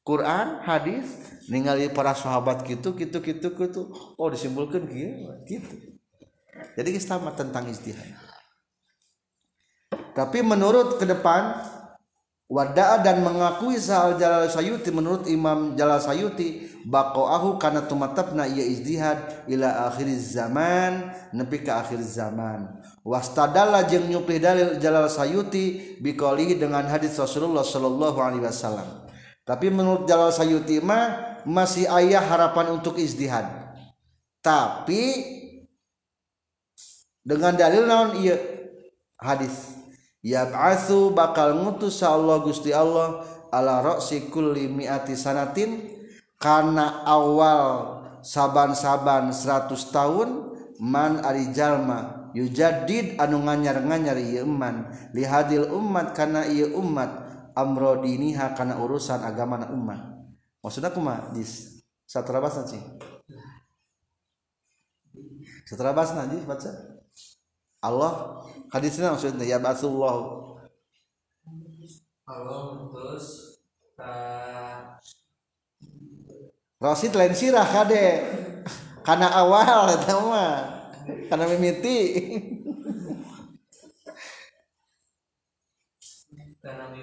Quran hadis ningali para sahabat gitu gitu gitu gitu. Oh disimpulkan gitu gitu. Jadi sama tentang istihad. Tapi menurut ke depan wada'a dan mengakui sahal Jalal Sayuti menurut Imam Jalal Sayuti baqa'ahu kana tumatapna iya istihad ila akhir zaman nepi ke akhir zaman. Wastadalla jeung nyuplih dalil Jalal Sayuti biqalihi dengan hadis Rasulullah sallallahu alaihi wasallam tapi menurut Jalal Sayuti mah masih ayah harapan untuk istihad tapi dengan dalil naon iya hadis. Ya asu bakal ngutus Allah Gusti Allah ala roksi kulli mi'ati sanatin karena awal saban-saban 100 tahun man ari jalma yujadid anu nganyar-nganyar ieu eman. Lihadil umat kana ieu umat amro diniha kana urusan agama umat maksudnya kuma jis satra basna sih satra basna jis baca. Allah hadisnya maksudnya ya basullah Allah terus Rosid lain sirah kade karena awal eta mah karena mimiti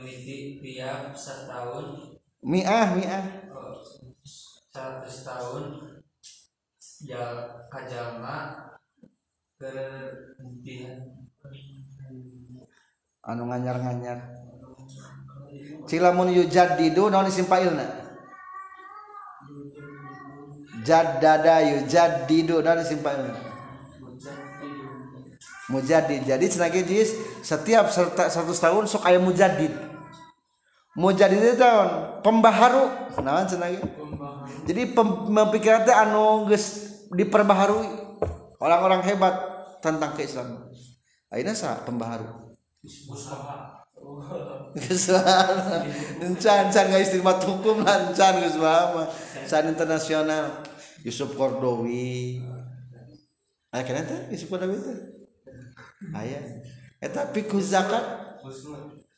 mimiti tiap setahun miah miah. Oh, seratus tahun ya kajalma kemudian anu nganyar-nganyar. Cilamun yujaddidu naon isim fa'ilna jaddada yujaddidu naon isim fa'ilna mujaddid. Jadi cenah jis setiap serta 100 tahun sok aya mujaddid mujadid itu tahun pembaharu. Kenalan senang jadi pemikiran teh anu geus diperbaharui. Orang-orang hebat tentang keislaman. Akhirnya sa pembaharu? Kesalahan, encan, encan nggak istimewa hukum, encan gus mama, san internasional, Yusuf Kordowi, ah, akhirnya teh Yusuf Kordowi teh, ayah, eh, eta pikul zakat,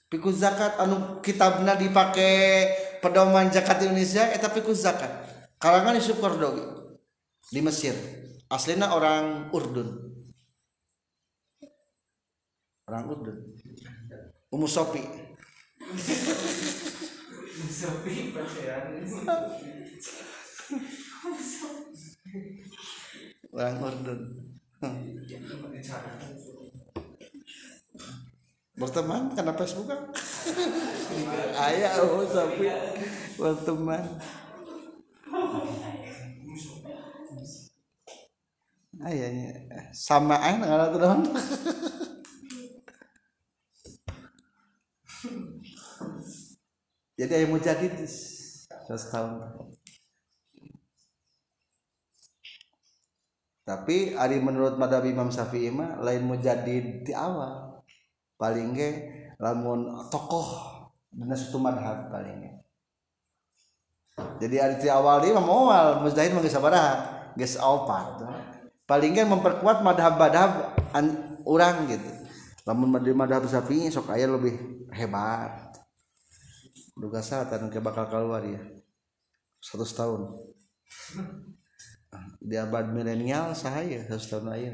Piku zakat anu kitabna dipakai pedoman zakat Indonesia eta piku zakat. Kalangan Yusuf Kordowi di Mesir. Aslinya orang Urdun. Orang Urdun. Umu Sopi. Orang Urdun. Berteman karena Facebook kan? Ayah Umu Sopi berteman. Ayahnya samaan nggak ada jadi ayah mujadid 100 tahun tapi ari menurut madhab Imam Syafi'i lain mujadid di awal paling ge lamun tokoh dina satu madhab paling ge jadi ari awal mah moal mujtahid mah geus sabaraha geus opat paling ge memperkuat madhab-madhab urang gitu. Lamun di madhab Syafi'i sok aya lebih hebat. Duga satan ke bakal keluar ya satu tahun. Di abad milenial sahaya satu tahun aja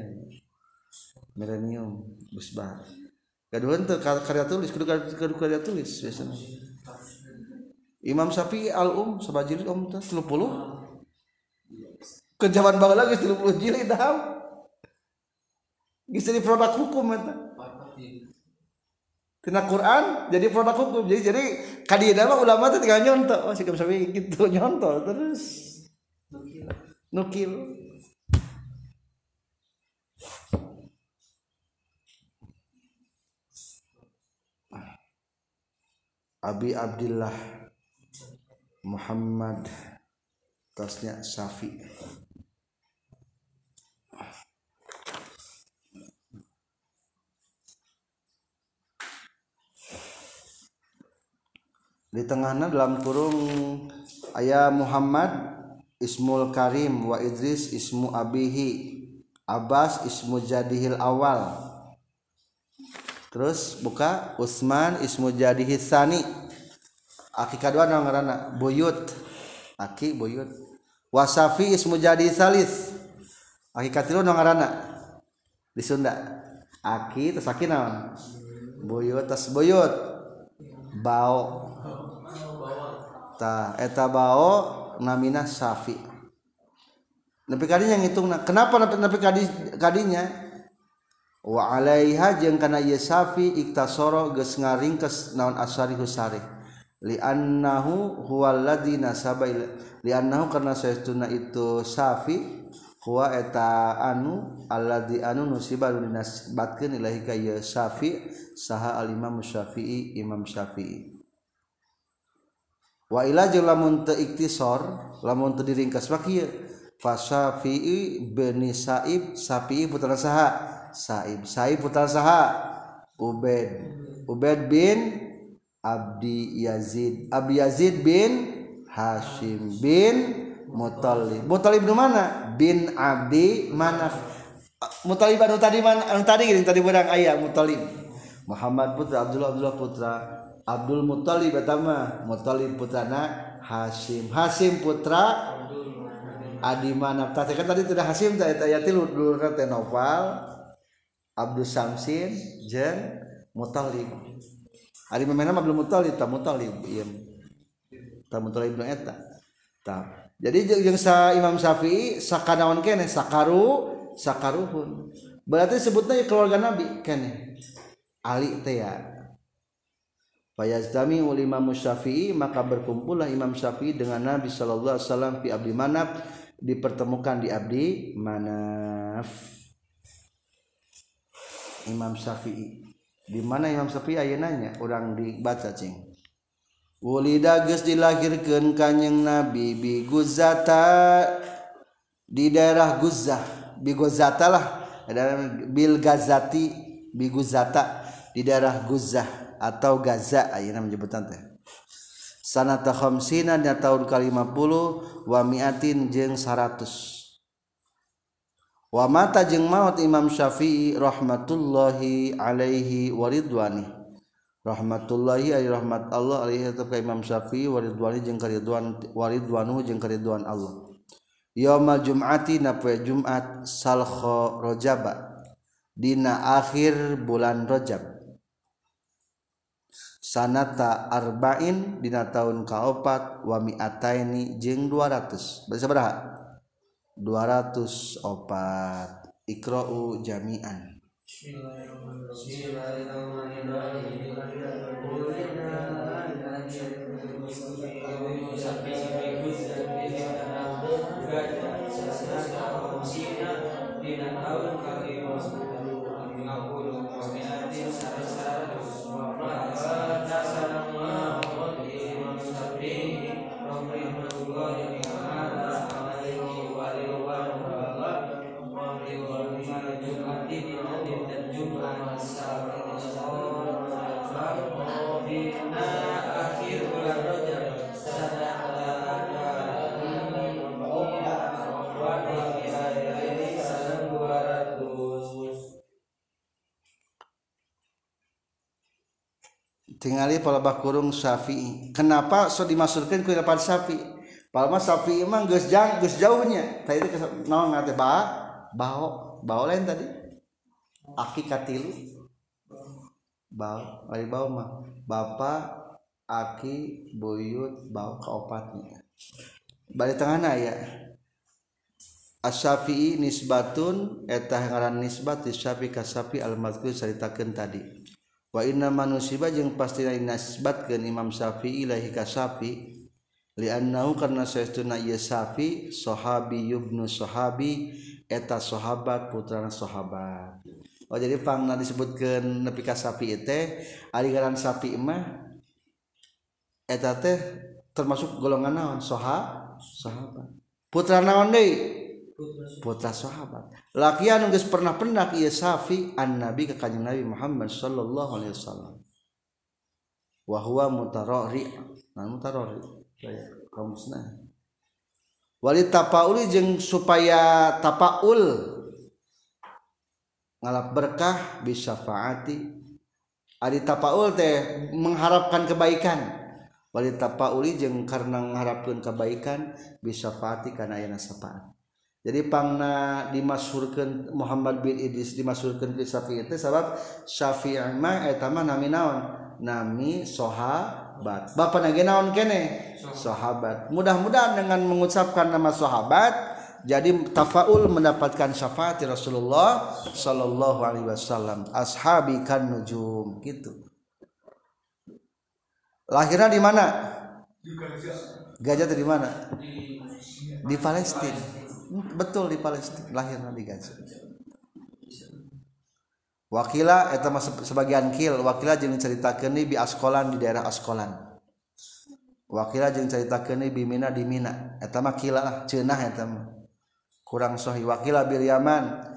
milenium busbar kedua itu karya tulis kedua karya tulis biasanya. Imam Syafi'i al um sabajilid um tuh tiga puluh kejaman banget lagi tiga puluh jilid dah bisa di produk hukum itu tina Quran jadi produk hukum. Jadi jadi kadina mah ulama tuh tinggal nyontok. Masih oh, sampai gitu nyontok terus. Nukil Abi Abdullah Muhammad tasnya Safi. Di tengahnya dalam kurung ayah Muhammad Ismul Karim wa Idris ismu abihi Abbas ismu jadihil awal terus buka Usman ismu jadihil sani aki kedua ngarana buyut aki buyut wasafi ismu jadi salis aki katilu ngarana di Sunda. Aki terus aki naon? Buyut tas buyut bau ta eta bao namina safi. Nepi kadinya ngitung kenapa kadi, kadinya wa alaiha jeung kana ieu safi iktasoro geus ngaringkes naon asari husari. Li annahu huwal ladzi nasaba li annahu karna saestuna itu safi huwa eta anu alladzi anu nusiba dinasbatkeun ilahi ka ieu safi saha al imam syafi'i imam syafi'i. Wa ila jeung lamun teu iktisor lamun teu diringkas wa kieu fa syafi'i bin sa'ib syafi'i putra saha. Saib. Saib putra saha. Ubed. Ubed bin Abdi Yazid. Abdi Yazid bin Hashim bin Mutalib Mutalib di mana? Bin Abdi Manaf. Mutalib anu tadi mana? Anu tadi gini tadi berang ayah Mutalib Muhammad putra Abdullah Abdullah putra. Abdul Mutalib pertama Mutalib putrana Hashim. Hashim putra Adi Manaf. Tadi kan tadi tidak Hashim tadi ayat tilu dulu kan Novel. Abdul Samsin jeung Mutalib. Adi memena Abdul Mutalib tak Mutalib iya. Tak Mutalib nu eta. Tak. Jadi jeung sa Imam Syafi'i sakanaon kene sakaru sakaruhun. Berarti sebutnya keluarga Nabi kene. Ali teh ya. Fayazdami ulima Syafi'i maka berkumpullah Imam Syafi'i dengan Nabi sallallahu alaihi wasallam fi Abdi Manaf dipertemukan di Abdi Manaf Imam Syafi'i. Di mana Imam Syafi'i aya nanya orang dibaca cing. Wulida geus dilahirkeun kanjing Nabi bi Guzata di daerah Guzah. Bi Guzata lah daerah Bil Gazati bi Guzata di daerah Guzah atau Gaza ayeuna menyebutan teh. Sanata khamsina dina tahun ke-50 wa mi'atin jeung 100 wa mata jeung maut Imam Syafi'i rahmatullahi alaihi waridwani rahmatullahi alaihi rahmat Allah alaihi tetap ka Imam Syafi'i waridwani jeung karidwan waridwanu jeung karidwan Allah. Yaumal Jum'ati na poe Jumat salkho rojaba dina akhir bulan Rajab. Sanata arba'in dina tahun kaopat wa mi'ataini jeung 200 berapa 204 Ikra'u jami'an Bismillahirrahmanirrahim. tingali palebah kurung Syafi'i. Kenapa so dimasukkan ku dapat Syafi'i? Palma Syafi'i emang geus jang geus jauhnya. Tadi itu naon ngate ba? Bao. Bao lain tadi. Aki katilu. Bao, ari bao mah bapak aki buyut bao kaopatnya. Bari tengahna aya Asyafi'i nisbatun etah ngaran nisbat Syafi'i ka Syafi'i al-madhkur ceritakeun tadi. wa inna manusiba jeung pasti nasbatkan Imam Syafi'i ilahi ka Syafi liannahu karna saestuna ieu Syafi sahabi ibnu sahabi eta sahabat putrana sahabat. Oh jadi pangna disebutkeun nepi ka Syafi teh ari ngaran Syafi mah eta teh termasuk golongan naon soha sahabat. Putra naon deui? Putra sahabat. Lakian geus pernah pernah ieu safi an nabi ka kanjeng nabi Muhammad sallallahu alaihi wasallam. Wa huwa mutarari. Nah mutarari. Kamusna. Wali tapauli jeung supaya tapaul ngalap berkah bisa faati. Ari tapaul teh mengharapkan kebaikan. Wali tapauli jeung karena mengharapkan kebaikan bisa faati kana aya syafaat jadi pangna dimasurkan Muhammad bin Idris dimasurkan ke Syafi'i itu sebab Syafi'i mah eta mah nami naon? Nami sahabat. Bapak nage naon kene? Sahabat. Mudah-mudahan dengan mengucapkan nama sahabat jadi tafaul mendapatkan syafaat Rasulullah sallallahu alaihi wasallam. Ashabi kan nujum gitu. Lahirnya di mana? Gajah. Di mana? Di Palestina betul di Palestina. Lahir di Gaza wakila eta sebagian kil. Wakila jeung ceritakeun bi askolan di daerah askolan. Wakila jeung ceritakeun bi mina di mina. Eta mah kila lah ceunah eta mah. Kurang sahih. Wakila bil yaman.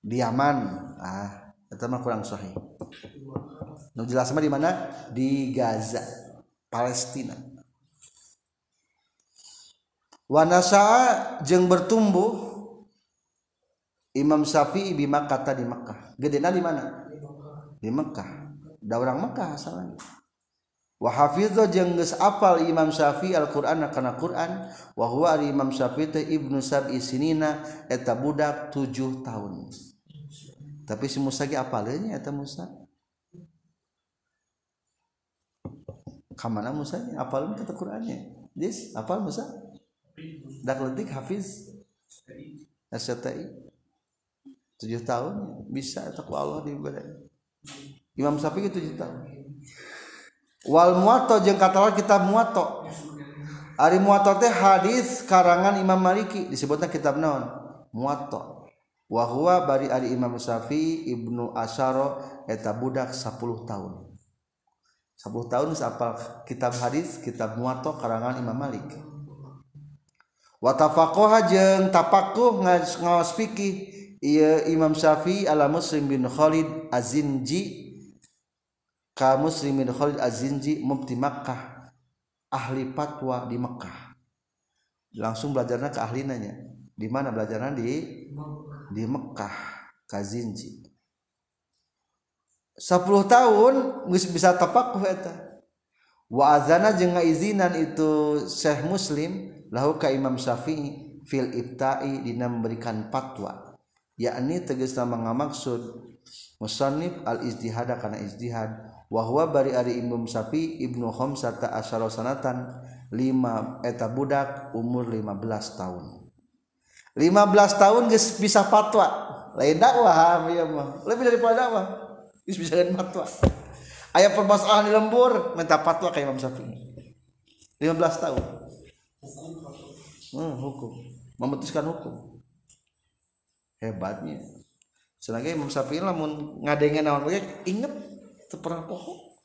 Di Yaman. Ah eta mah kurang sahih. Nu jelas mah di mana? Di Gaza Palestina wanasa jeng bertumbuh Imam Syafi'i di Makkah di Makkah. Gedena di mana? Di Mekkah da orang Mekkah asalnya. Wa hafizah jeung geus apal Imam Syafi'i Al-Qur'an kana Qur'an wa huwa ari Imam Syafi'i teh ibnu sab'i sinina eta budak 7 tahun. Tapi si Musa ge apaleunnya eta Musa? Kamana Musa apal kata Qur'annya Dis apal Musa dak letik hafiz. STI tujuh tahun bisa takwa Allah di Imam Syafi'i tujuh tahun. Wal muwatta jeung kata kitab muwatta. Ari muwatta teh hadis karangan Imam Maliki disebutnya kitab naon? Muwatta. Wa huwa bari ari Imam Syafi'i Ibnu Asyara eta budak 10 tahun. 10 tahun sapal kitab hadis kitab muwatta karangan Imam Malik wa tafaqaha jeung tapakuh ngaos fikih ieu Imam Syafi'i ala Muslim bin Khalid Azinji ka Muslim bin Khalid Azinji mufti Makkah ahli fatwa di Mekkah langsung belajarnya ke ahlinanya. Di mana belajarnya di di Mekkah kazinji 10 tahun geus bisa tapakuh eta. Wa azana jeung ngaizinan itu Syekh Muslim lahu ka Imam Syafi'i fil ibta'i dina memberikan fatwa. Yakni tegas nama ngamaksud musannif al ijtihad kana ijtihad. Wa huwa bari ari Imam Syafi'i ibnu khamsata asyara sanatan lima eta budak umur 15 tahun. 15 tahun geus bisa fatwa. Lain dakwah ya mah lebih daripada dakwah. Geus bisa fatwa. Aya permasalahan di lembur minta fatwa ka Imam Syafi'i. 15 tahun hmm, hukum. Memutuskan hukum. Hebatnya. Selagi Imam Syafi'i lamun ngadengen naon bae inget teu pernah poho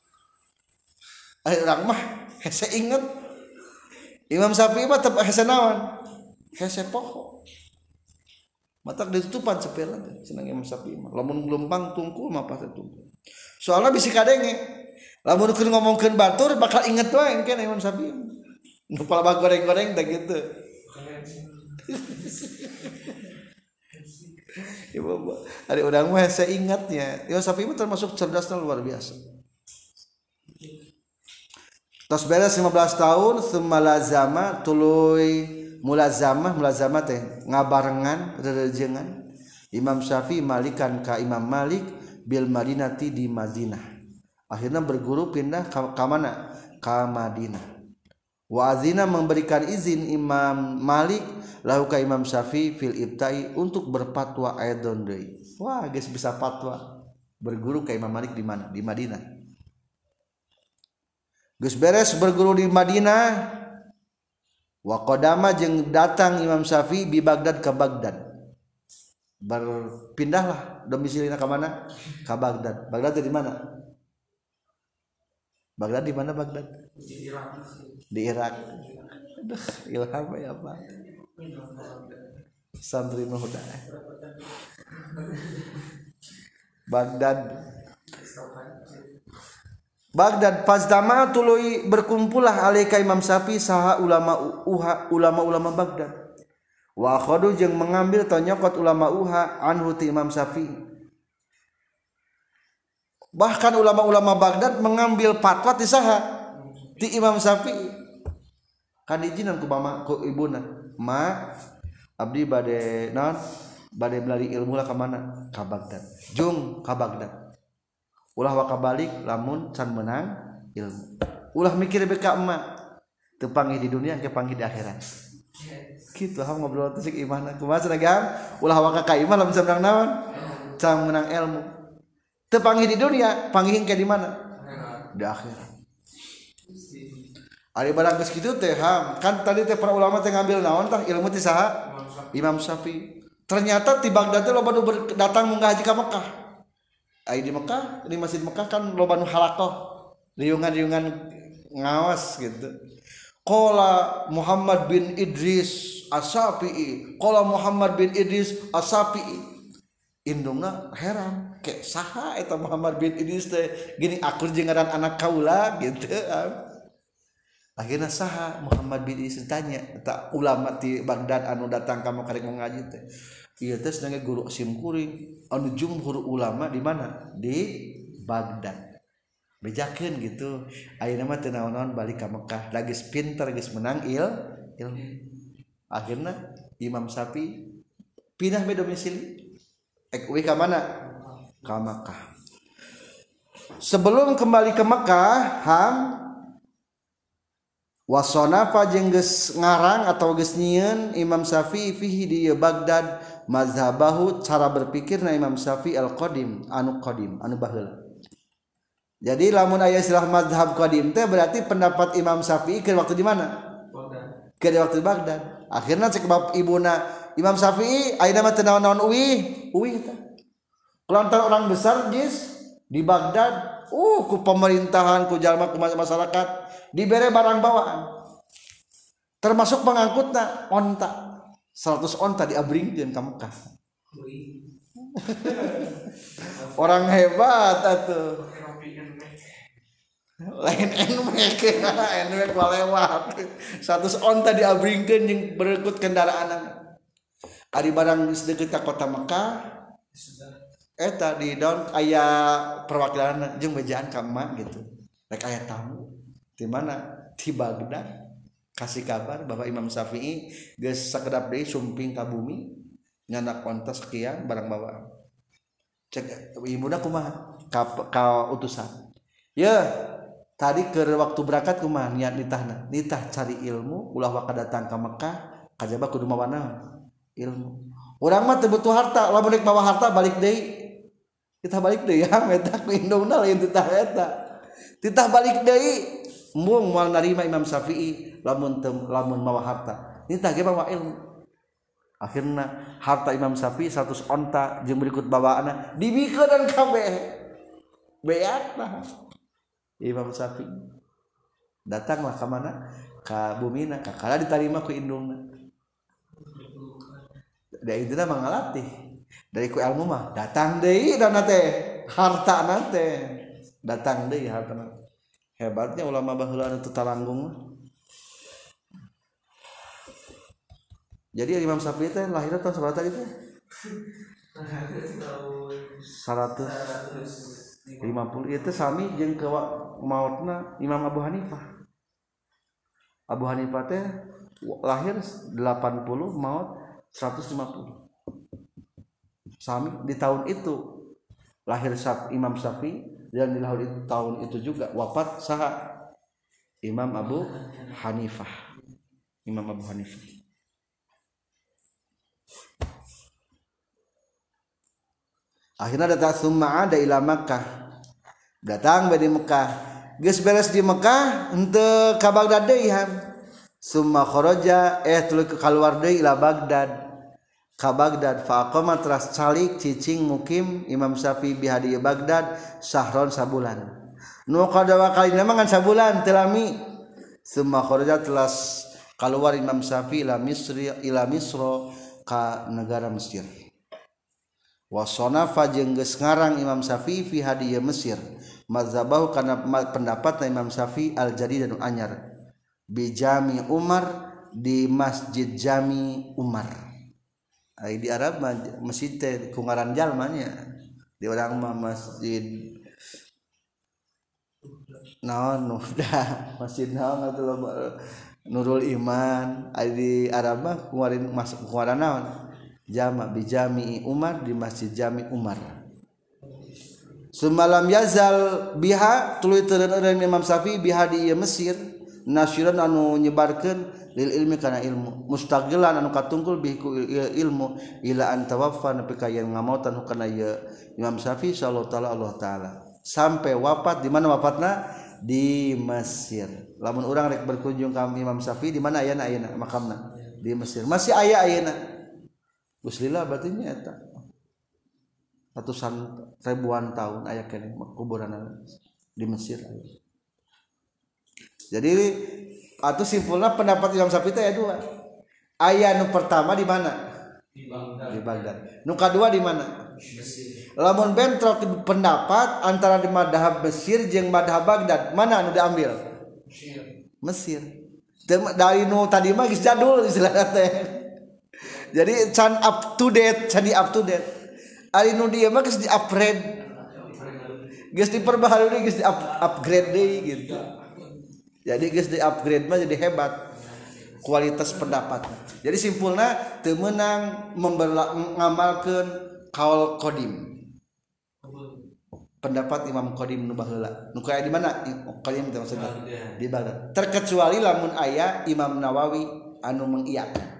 orang mah hese inget. Imam Syafi'i mah teu hese naon? Hese poho matak ditutupan sepela senang Imam Syafi'i mah. Lamun gelombang tungkul mah pasti tungkul soalnya bisa kadenge lamun keur ngomongkeun batur bakal inget wae kan Imam Syafi'i Kepala bak goreng-goreng tak gitu. Ibu, ada orang mah saya ingatnya. Ya sapi itu termasuk cerdasnya luar biasa. Tos beres 15 tahun semalazama tuluy mulazamah mulazamah teh ngabarengan rerejengan Imam Syafi'i malikan ka Imam Malik bil Madinati di Madinah. Akhirnya berguru pindah ke, ke mana? Ke Madinah. Wazina memberikan izin Imam Malik lahu ka Imam Syafi'i fil ibtai untuk berfatwa aidon deui. Wah, geus bisa fatwa. Berguru ke Imam Malik di mana? Di Madinah. Geus beres berguru di Madinah. Wa qadama jeung datang Imam Syafi'i di Baghdad ke Baghdad. Berpindahlah domisilina ke mana? Ke Baghdad. Baghdad di mana? Baghdad di mana Baghdad? Di Irak. Di Irak. Aduh, ilham ya apa? Santri Nuhuda. Baghdad. Baghdad Fazdama tului berkumpullah alaika Imam Syafi saha ulama uha ulama ulama Baghdad. Wa akhadu jeung mengambil tanyakot ulama uha anhu ti Imam Syafi. Bahkan ulama-ulama Baghdad mengambil fatwa ti saha ti Imam Syafi'i. Kan diizinan ku mama ku ibuna ma abdi bade non bade beli ilmu lah ke mana? Ka Baghdad. Jung ka Baghdad. Ulah waka balik lamun can menang ilmu. Ulah mikir beka emak. Teu panggih di dunia ke panggih di akhirat. Gitu ham ngobrol teh imahna. Kumaha cenah ulah waka ka imah lamun menang naon? Can menang ilmu teu panggih di dunia panggih ke di mana? Di akhirat. Ari barang geus kitu teh ham. Kan tadi teh para ulama teh ngambil naon tah ilmu ti saha? Imam Syafi'i. Ternyata di Baghdad teh loba nu datang munggah haji ka Mekah. Ai di Mekah? Di Masjid Mekah kan loba nu halakoh riungan-riungan ngawas gitu. Qala Muhammad bin Idris Qala Muhammad bin Idris Asafi'i indungna heran ke saha eta Muhammad bin Idris teh gini akur jengaran anak kaula gitu akhirnya saha Muhammad bin Idris tanya tak ulama di Baghdad anu datang kamu karek ngaji teh? Iya teh sedangnya guru sim kuring. Anu jumhur ulama di mana? Di Baghdad. Bejakeun gitu. Ayeuna mah teu naon balik ka Mekah lagi pinter geus menang il ilmu. Akhirnya Imam Sapi pindah be domisili. Ek ka mana? Ka Mekah sebelum kembali ke Mekah ham wasona jengges ngarang atau gesnyian Imam Syafi'i fihi di Baghdad mazhabahu cara berpikir na Imam Syafi'i al qadim anu qadim anu baheula. Jadi lamun ayat istilah mazhab qadim teh berarti pendapat Imam Syafi'i ke waktu di mana? Ke waktu di Baghdad. Akhirnya cek bab ibuna Imam Syafi'i ayeuna mah teu naon uwi uwi teh kelantar orang besar jis di Baghdad uh ku pemerintahan ku jalma ku masyarakat diberi barang bawaan. Termasuk pengangkutnya onta. 100 onta diabringkeun ka Mekah. Orang hebat atuh. Lain enmek enmek lewat. 100 onta diabringkeun jeung berekut kendaraan. Ari barang sedeket ka kota Mekah eta di daun ayah perwakilan jeung bejaan ka gitu. Rek aya tamu. Di mana? Di Baghdad. Kasih kabar bahwa Imam Syafi'i geus sakedap deui sumping ka bumi nyanak ontos sekian barang bawaan cek ibuna kumaha? Ka, ka utusan. Ya tadi ke waktu berangkat kumaha? Niat nitahna. Nitah cari ilmu ulah waka datang ke Mekah kajaba kudu mawa ilmu. Orang mah butuh harta lamun rek bawa harta balik deui kita balik deh ya metak indungna lain titah eta. Titah balik deui mung moal narima Imam Syafi'i lamun tem, lamun mawa harta. Nitah ge bawa ilmu. Akhirnya harta Imam Syafi'i 100 onta jeung berikut bawaana dibikeun kabeh. Beatna. Imam Syafi'i. Datanglah ke mana? Ke bumina kakala ditarima ku indungna. Dia itu mah ngalatih dari ku ilmu mah datang deui dan teh harta nate. Datang deui harta nate hebatnya ulama baheula itu talanggung jadi Imam Syafi'i teh lahirnya tahun seberapa teh? 150 itu sami jeung ke mautna Imam Abu Hanifah. Abu Hanifah teh lahir 80 maut 150 sami di tahun itu. Lahir Imam Syafi'i dan di tahun itu juga wafat sah Imam Abu Hanifah. Imam Abu Hanifah. Akhirnya datang summa ada ila Makkah. Datang dari Mekah. Geus beres di Mekah untuk ka Baghdad deui summa kharaja eh tuluy keluar deui ila Baghdad ka Baghdad. Fa aqama teras calik cicing mukim Imam Syafi'i bihadi Baghdad sahron sabulan. Nu kadawa kali nama sabulan telami summa kharaja telas keluar Imam Syafi'i ila Misri ila Misro ka negara Mesir. Wa sonafa jeung geus ngarang Imam Syafi'i fi hadiya Mesir. Mazhabahu kana pendapat Imam Syafi'i al jadi dan anyar. Bi Jami Umar di Masjid Jami Umar di Arab masjid teh kungaran jalmanya di orang mah masjid naon nuda masjid naon atau Nurul Iman. Di Arab mah kungarin masuk kungaran naon? Jama bijami Umar di masjid Jami Umar. Semalam yazal biha tuluy teureun Imam Syafi'i biha di Mesir. Nasyuran anu nyebarkeun lil ilmi kana ilmu. Mustaqilan anu katungkul bihi ilmu. Ila an tawaffa nepi ka yen ngamotan kana ieu Imam Syafi'i sallallahu taala Allah taala. Sampai wafat di mana wafatna? Di Mesir. Lamun urang rek berkunjung ka Imam Syafi'i di mana ayana ayana makamna? Di Mesir. Masih aya ayana geus berarti batunya eta ratusan ribuan tahun aya kene kuburan di Mesir. Jadi atau simpulnya pendapat Imam Syafi'i ya dua. Ayat nu pertama di mana? Di Baghdad. Di Baghdad. Nu kedua di mana? Lamun bentrok pendapat antara di madhab Mesir jeung madhab Baghdad mana anu diambil? Mesir. Dari nu tadi mah geus jadul istilahna teh. Jadi can up to date can di up to date. Ari nu dia mah geus di upgrade geus diperbaharui geus di up, upgrade deui gitu jadi geus di upgrade mah jadi hebat. Kualitas pendapat. Jadi simpulnya temenang mengamalkan kaul kodim. Pendapat Imam Qadim nu baheula. Nu di mana? Qadim itu maksudnya? Di Baghdad. Terkecuali lamun aya Imam Nawawi anu mengiyakan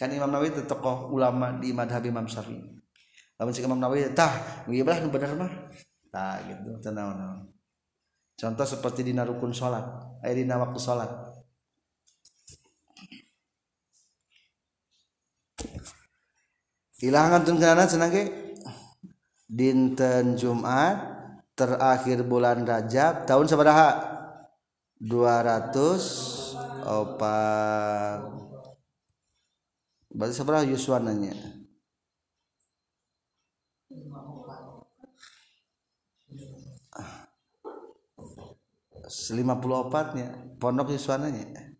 kan Imam Nawawi itu tokoh ulama di madhab Imam Syafi'i. Lamun si Imam Nawawi tah nu bener mah. Tah gitu. Tenang contoh seperti di narukun salat aya di waktu salat Ilahangan tun kana cenah dinten Jumat terakhir bulan Rajab tahun sabaraha? 200 opa berarti sabaraha yuswananya lima puluh opatnya pondok yuswananya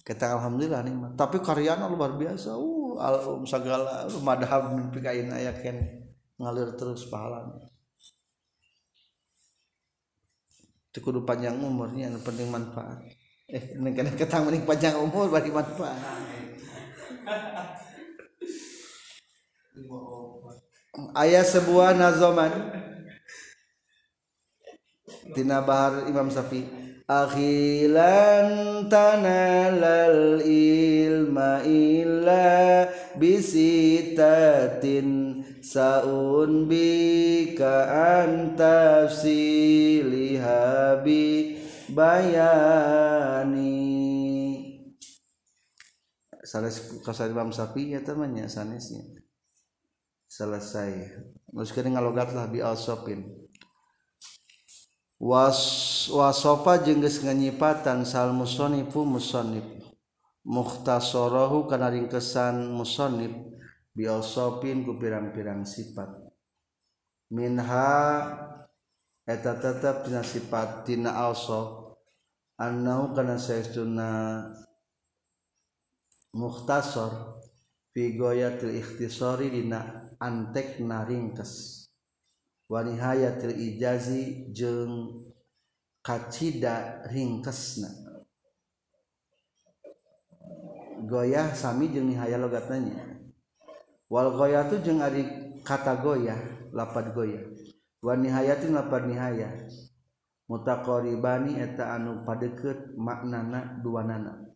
kita alhamdulillah nih tapi karyanya luar biasa. Uh al segala madhab mimpi kain ayaken ngalir terus pahalanya. Cukup panjang umurnya yang penting manfaat. Eh kadang ketang mending panjang umur bagi manfaat. Ayat sebuah nazoman tina bahar Imam Syafi'i. Akhilan tanalal ilma illa bisitatin saun bika antafsiliha bi bayani. Salah kasar Imam Sapi ya temannya sanesnya selesai. Mungkin ngalogat lah bi al was wasofa jengges nganyipatan sal musonifu musonib muhtasorohu kana ringkesan musonib biosopin ku pirang-pirang sifat. Minha eta tetap tina sifat tina ausof annau kana saestuna muhtasor fi goyatil ikhtisori dina antek naringkes. wanihayatil ijazi jeung kacida ringkesna goyah sami jeung nihaya logat nanya wal goyah tu jeung ari kata goyah lapad goyah. Wan nihayatin lapad nihaya. Mutaqaribani eta anu padeket maknana dua nana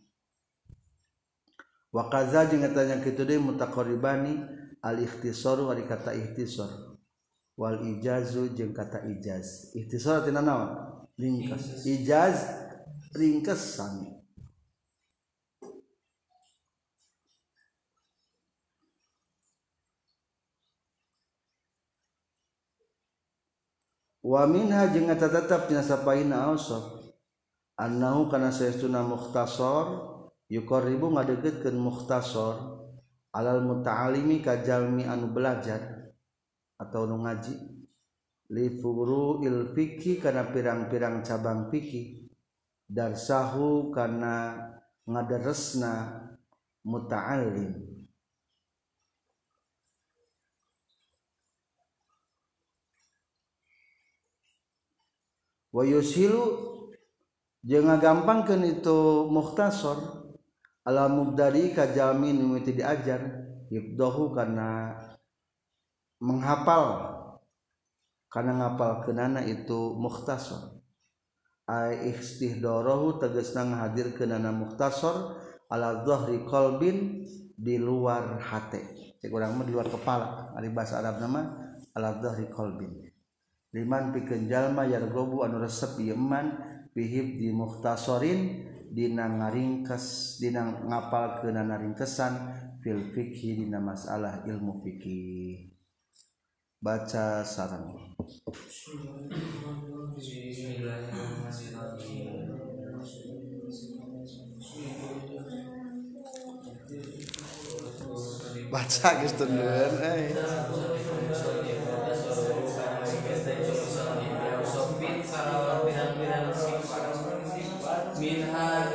wa kaza jeung eta nya kitu deui mutaqaribani al ikhtisaru ari kata ikhtisar. Wal ijazu jeung kata ijaz. Ikhtisar tina naon? Ringkas. Ijaz ringkesan wa minha jeung eta tetep tina sapaina ausaf annahu kana saestuna mukhtasar yuqarribu ngadeukeutkeun mukhtasar alal muta'alimi ka jalmi anu belajar atau nu ngaji. Li il fikih karena pirang-pirang cabang fikih dan sahu karena ngadaresna muta'alim wa yusilu jeung ngagampangkeun itu mukhtasar ala mubdari ka jalmi nu diajar ibdahu karena menghafal karena ngapal kenana itu mukhtasar. Ay istihdorohu tegesna ngahadir kenana mukhtasar ala dhahri qalbin di luar hati. Cek urang mah di luar kepala. Ari bahasa Arab nama ala dhahri qalbin. Liman pikeun jalma yargobu anu resep ieu iman bihib di mukhtasarin dina ngaringkes dina ngapal kenana ringkesan fil fikhi dina masalah ilmu fikih baca sarang baca gitu eh minha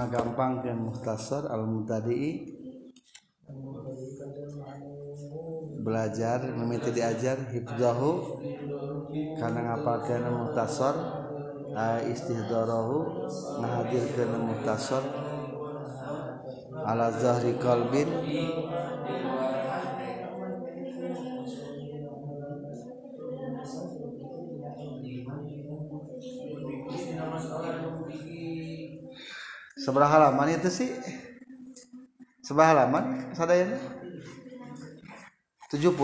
ngagampang ke muhtasar al mutadi belajar memiti diajar hifzahu karena ngapalkan muhtasar istihdarahu ngahadirkan muhtasar ala zahri kalbin seberapa halaman itu sih. Seberapa halaman sadayana 70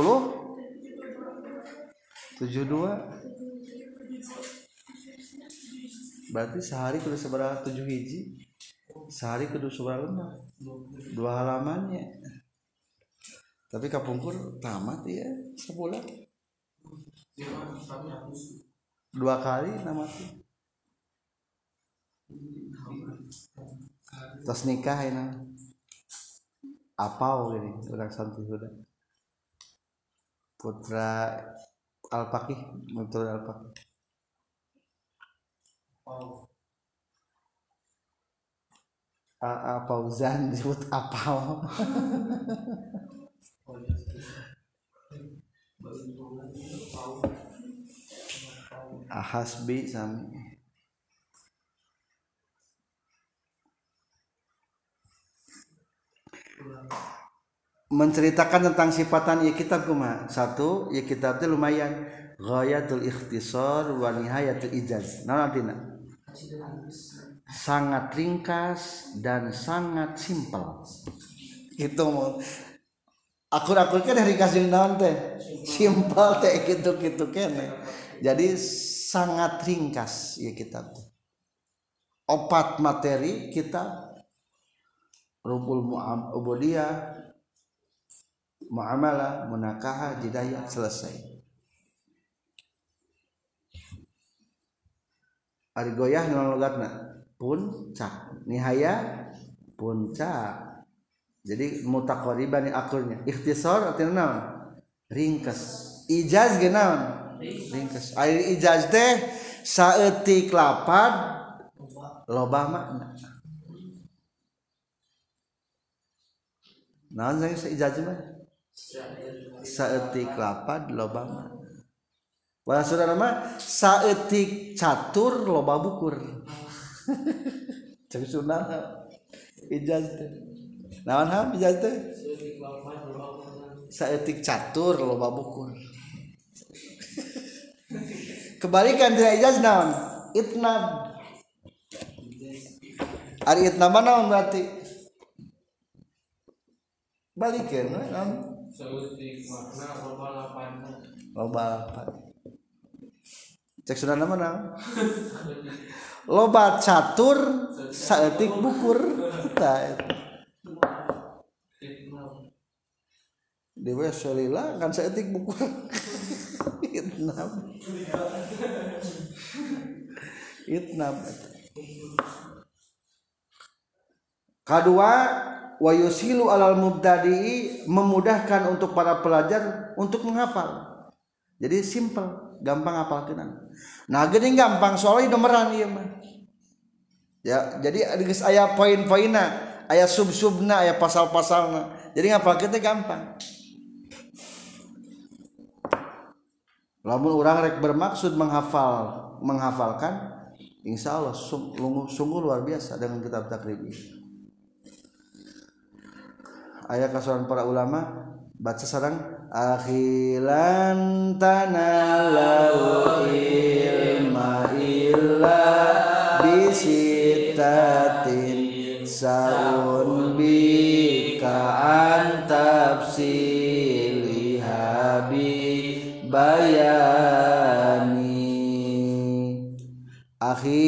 72 berarti sehari kudu seberapa 7 hiji? Sehari kudu seberapa lemah dua halamannya. Tapi kapungkur tamat ya sebulan. Dua kali namanya terus nikah ini apa gini orang santri sudah putra alpaki putra alpaki. A Fauzan disebut apal Ahasbi sami menceritakan tentang sifatan ya kitab kuma. Satu ya kitab itu lumayan. Ghayatul ikhtisar wa nihayatul ijaz. Nah nanti sangat ringkas dan sangat simpel. Itu mau akur-akur kan ringkas yang naon teh. Simpel teh gitu gitu kene jadi sangat ringkas ya kitab. Opat materi kita rubul ubudiyah muamalah munakaha jidayah selesai. Ari goyah naon logatna? Puncak. Nihaya puncak. Jadi mutaqariban akurnya. Ikhtisar artinya naon? Ringkas ijaz ge naon? Ringkas air ijaz teh saeutik lapad loba makna naon saya seijaz mah saeutik lapad loba mah Wah, saudara mah saeutik catur loba bukur. Jeung sunan ijaz teh naon ham ijaz teh saeutik catur loba bukur. Kebalikan tidak ijaz naon? Itnab. Ari itnab naon berarti? Balikan naon Sautik makna loba lapan loba lapan cek sunah nama naon loba catur saeutik bukur. Tah eta di Wesolila kan seetik buku itnam itnam kedua wa yusilu alal mubtadi memudahkan untuk para pelajar untuk menghafal. Jadi simple gampang hafalkeun nah geuning gampang soalnya nomoran ieu mah. Ya jadi geus aya poin-poinna aya sub-subna aya pasal-pasalna. Jadi ngapal kita gampang. Lamun orang rek bermaksud menghafal menghafalkan insya Allah sungguh, sungguh luar biasa dengan kitab takrib ini ayah kasuran para ulama baca sarang akhilan tanalau ilma illa bisitatin saun bika antapsi lihabi bayani. Akhi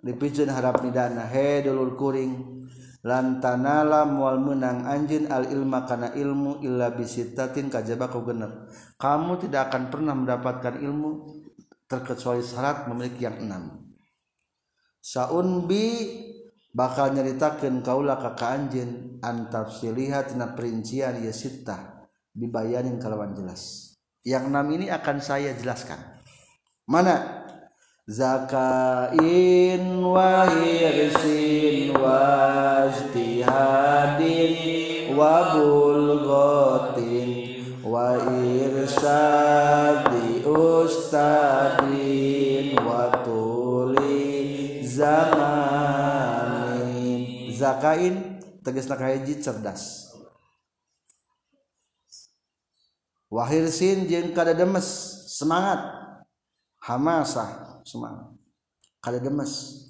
dipijun harap nidana he dulur kuring lantana mual menang anjin al ilma karena ilmu illa bisitatin kajaba kau genep kamu tidak akan pernah mendapatkan ilmu terkecuali syarat memiliki yang enam. Saun bi bakal nyeritakan kaulah kakak anjin antar silihat tina perincian ya sita dibayarin kalawan jelas. Yang enam ini akan saya jelaskan. Mana zakain wa hirsin wa ijtihadin wa bulghatin wa irsadi ustadin wa tuli zamanin. Zakain tegasna kahiji cerdas. Wahirsin jeung kada demes semangat hamasah. Semangat kada demes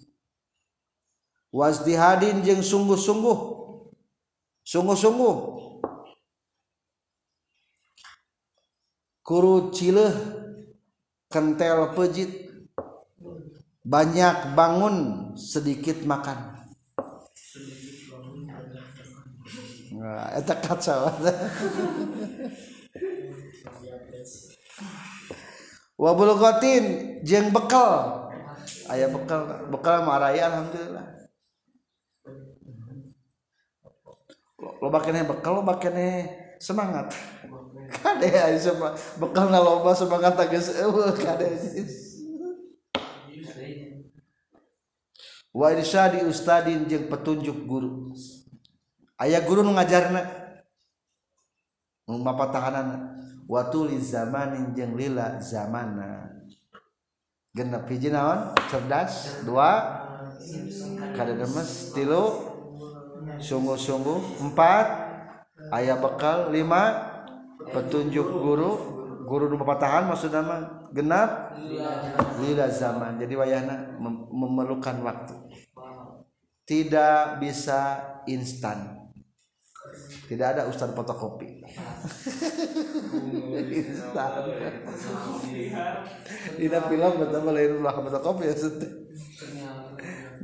wasdihadin jeung sungguh-sungguh. Sungguh-sungguh. Kuru cileh kentel pejit. Banyak bangun sedikit makan. Nah, eta kacau. Wabulgotin jeng bekal. Ayah bekal bekal maraya alhamdulillah. Lo bakene bekal lo bakene semangat. Kade ayo sama bekal na loba semangat tegas eueuh kade wa irsyadi ustadin jeung petunjuk guru. Aya guru nu ngajarna. Nu mapatahanana watuli zamanin jeung lila zamana. Genep hiji naon? Cerdas? Dua? Kada demes tilu? Sungguh-sungguh? Empat? Ayah bekal? Lima? Petunjuk guru? Guru dua patahan maksudnya mah? Genap lila zaman. Jadi wayahna memerlukan waktu. Tidak bisa instan. Tidak ada ustaz fotokopi. Instan ini film betapa lain ulah fotokopi ya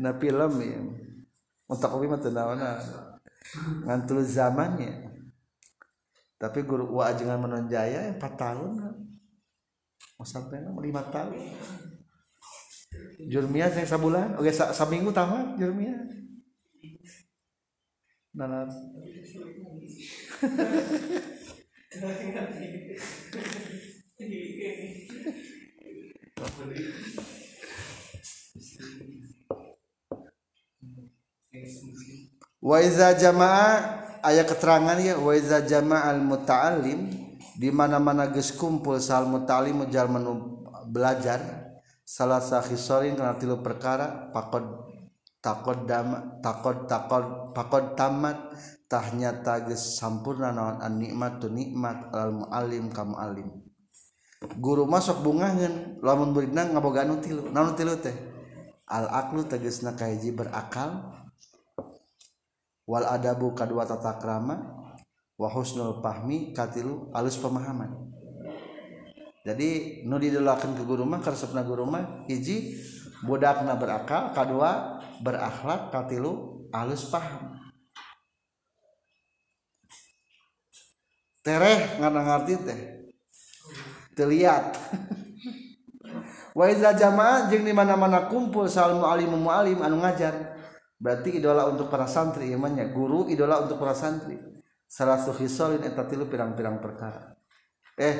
na film ya fotokopi mah tenawana ngantul zamannya. Tapi guru wa ajengan menonjaya 4 tahun mau sampai lima tahun. Jurmia saya sabulan. Oke saminggu tamat jurmia nanar wa iza jamaah aya keterangan ya wa iza jama'a al muta'allim di mana-mana geus kumpul sal muta'allim jalma belajar salah sakhisorin kana tilu perkara pakod takod dama takod takod pakod tamat tahnya tagis sampurna naon an nikmat tu nikmat al muallim ka muallim. Guru masuk bungaheun lamun muridna ngaboga anu tilu naon tilu teh? Al aqlu tegasna kahiji berakal. Wal adabu kadua tata krama wa husnul fahmi katilu alus pemahaman. Jadi nu didolakeun ke guru mah karesepna guru mah hiji budakna berakal kadua berakhlak katilu alus paham. Tereh ngana ngerti teh. Terlihat. Wa iza jamaah jeung di mana mana kumpul sal muallim muallim anu ngajar berarti idola untuk para santri imannya guru idola untuk para santri. Salah satu eta tilu pirang-pirang perkara. Eh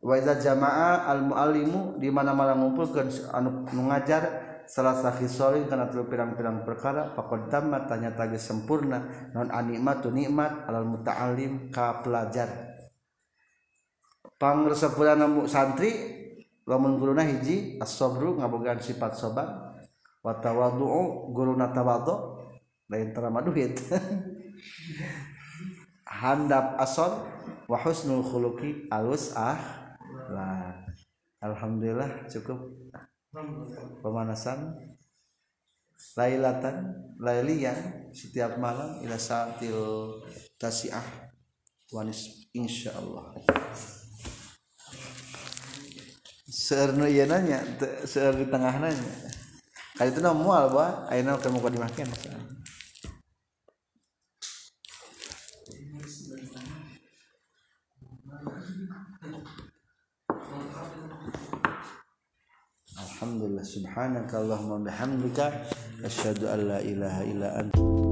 wa iza jamaah al muallimu di mana mana ngumpulkeun anu ngajar salahsa hisolin karena terlalu pirang-pirang perkara pakon tamat tanya tagi sempurna non anima tu nikmat alal muta'alim ka pelajar pangresepulana mu santri lamun guruna hiji as-sabru ngabogaan sifat sabar wa tawadhu guruna tawadhu lain terama duit. Handap asal wa husnul khuluqi alus ah lah. Alhamdulillah cukup. Pemanasan lailatan lailian setiap malam ila saatil tasiah. Wanis insyaallah. Seur nu ieu nanya seur di tengah nanya. Kali itu nama mual ba ayeuna dimakan Alhamdulillah subhanaka Allahumma bihamdika asyhadu an la ilaha illa anta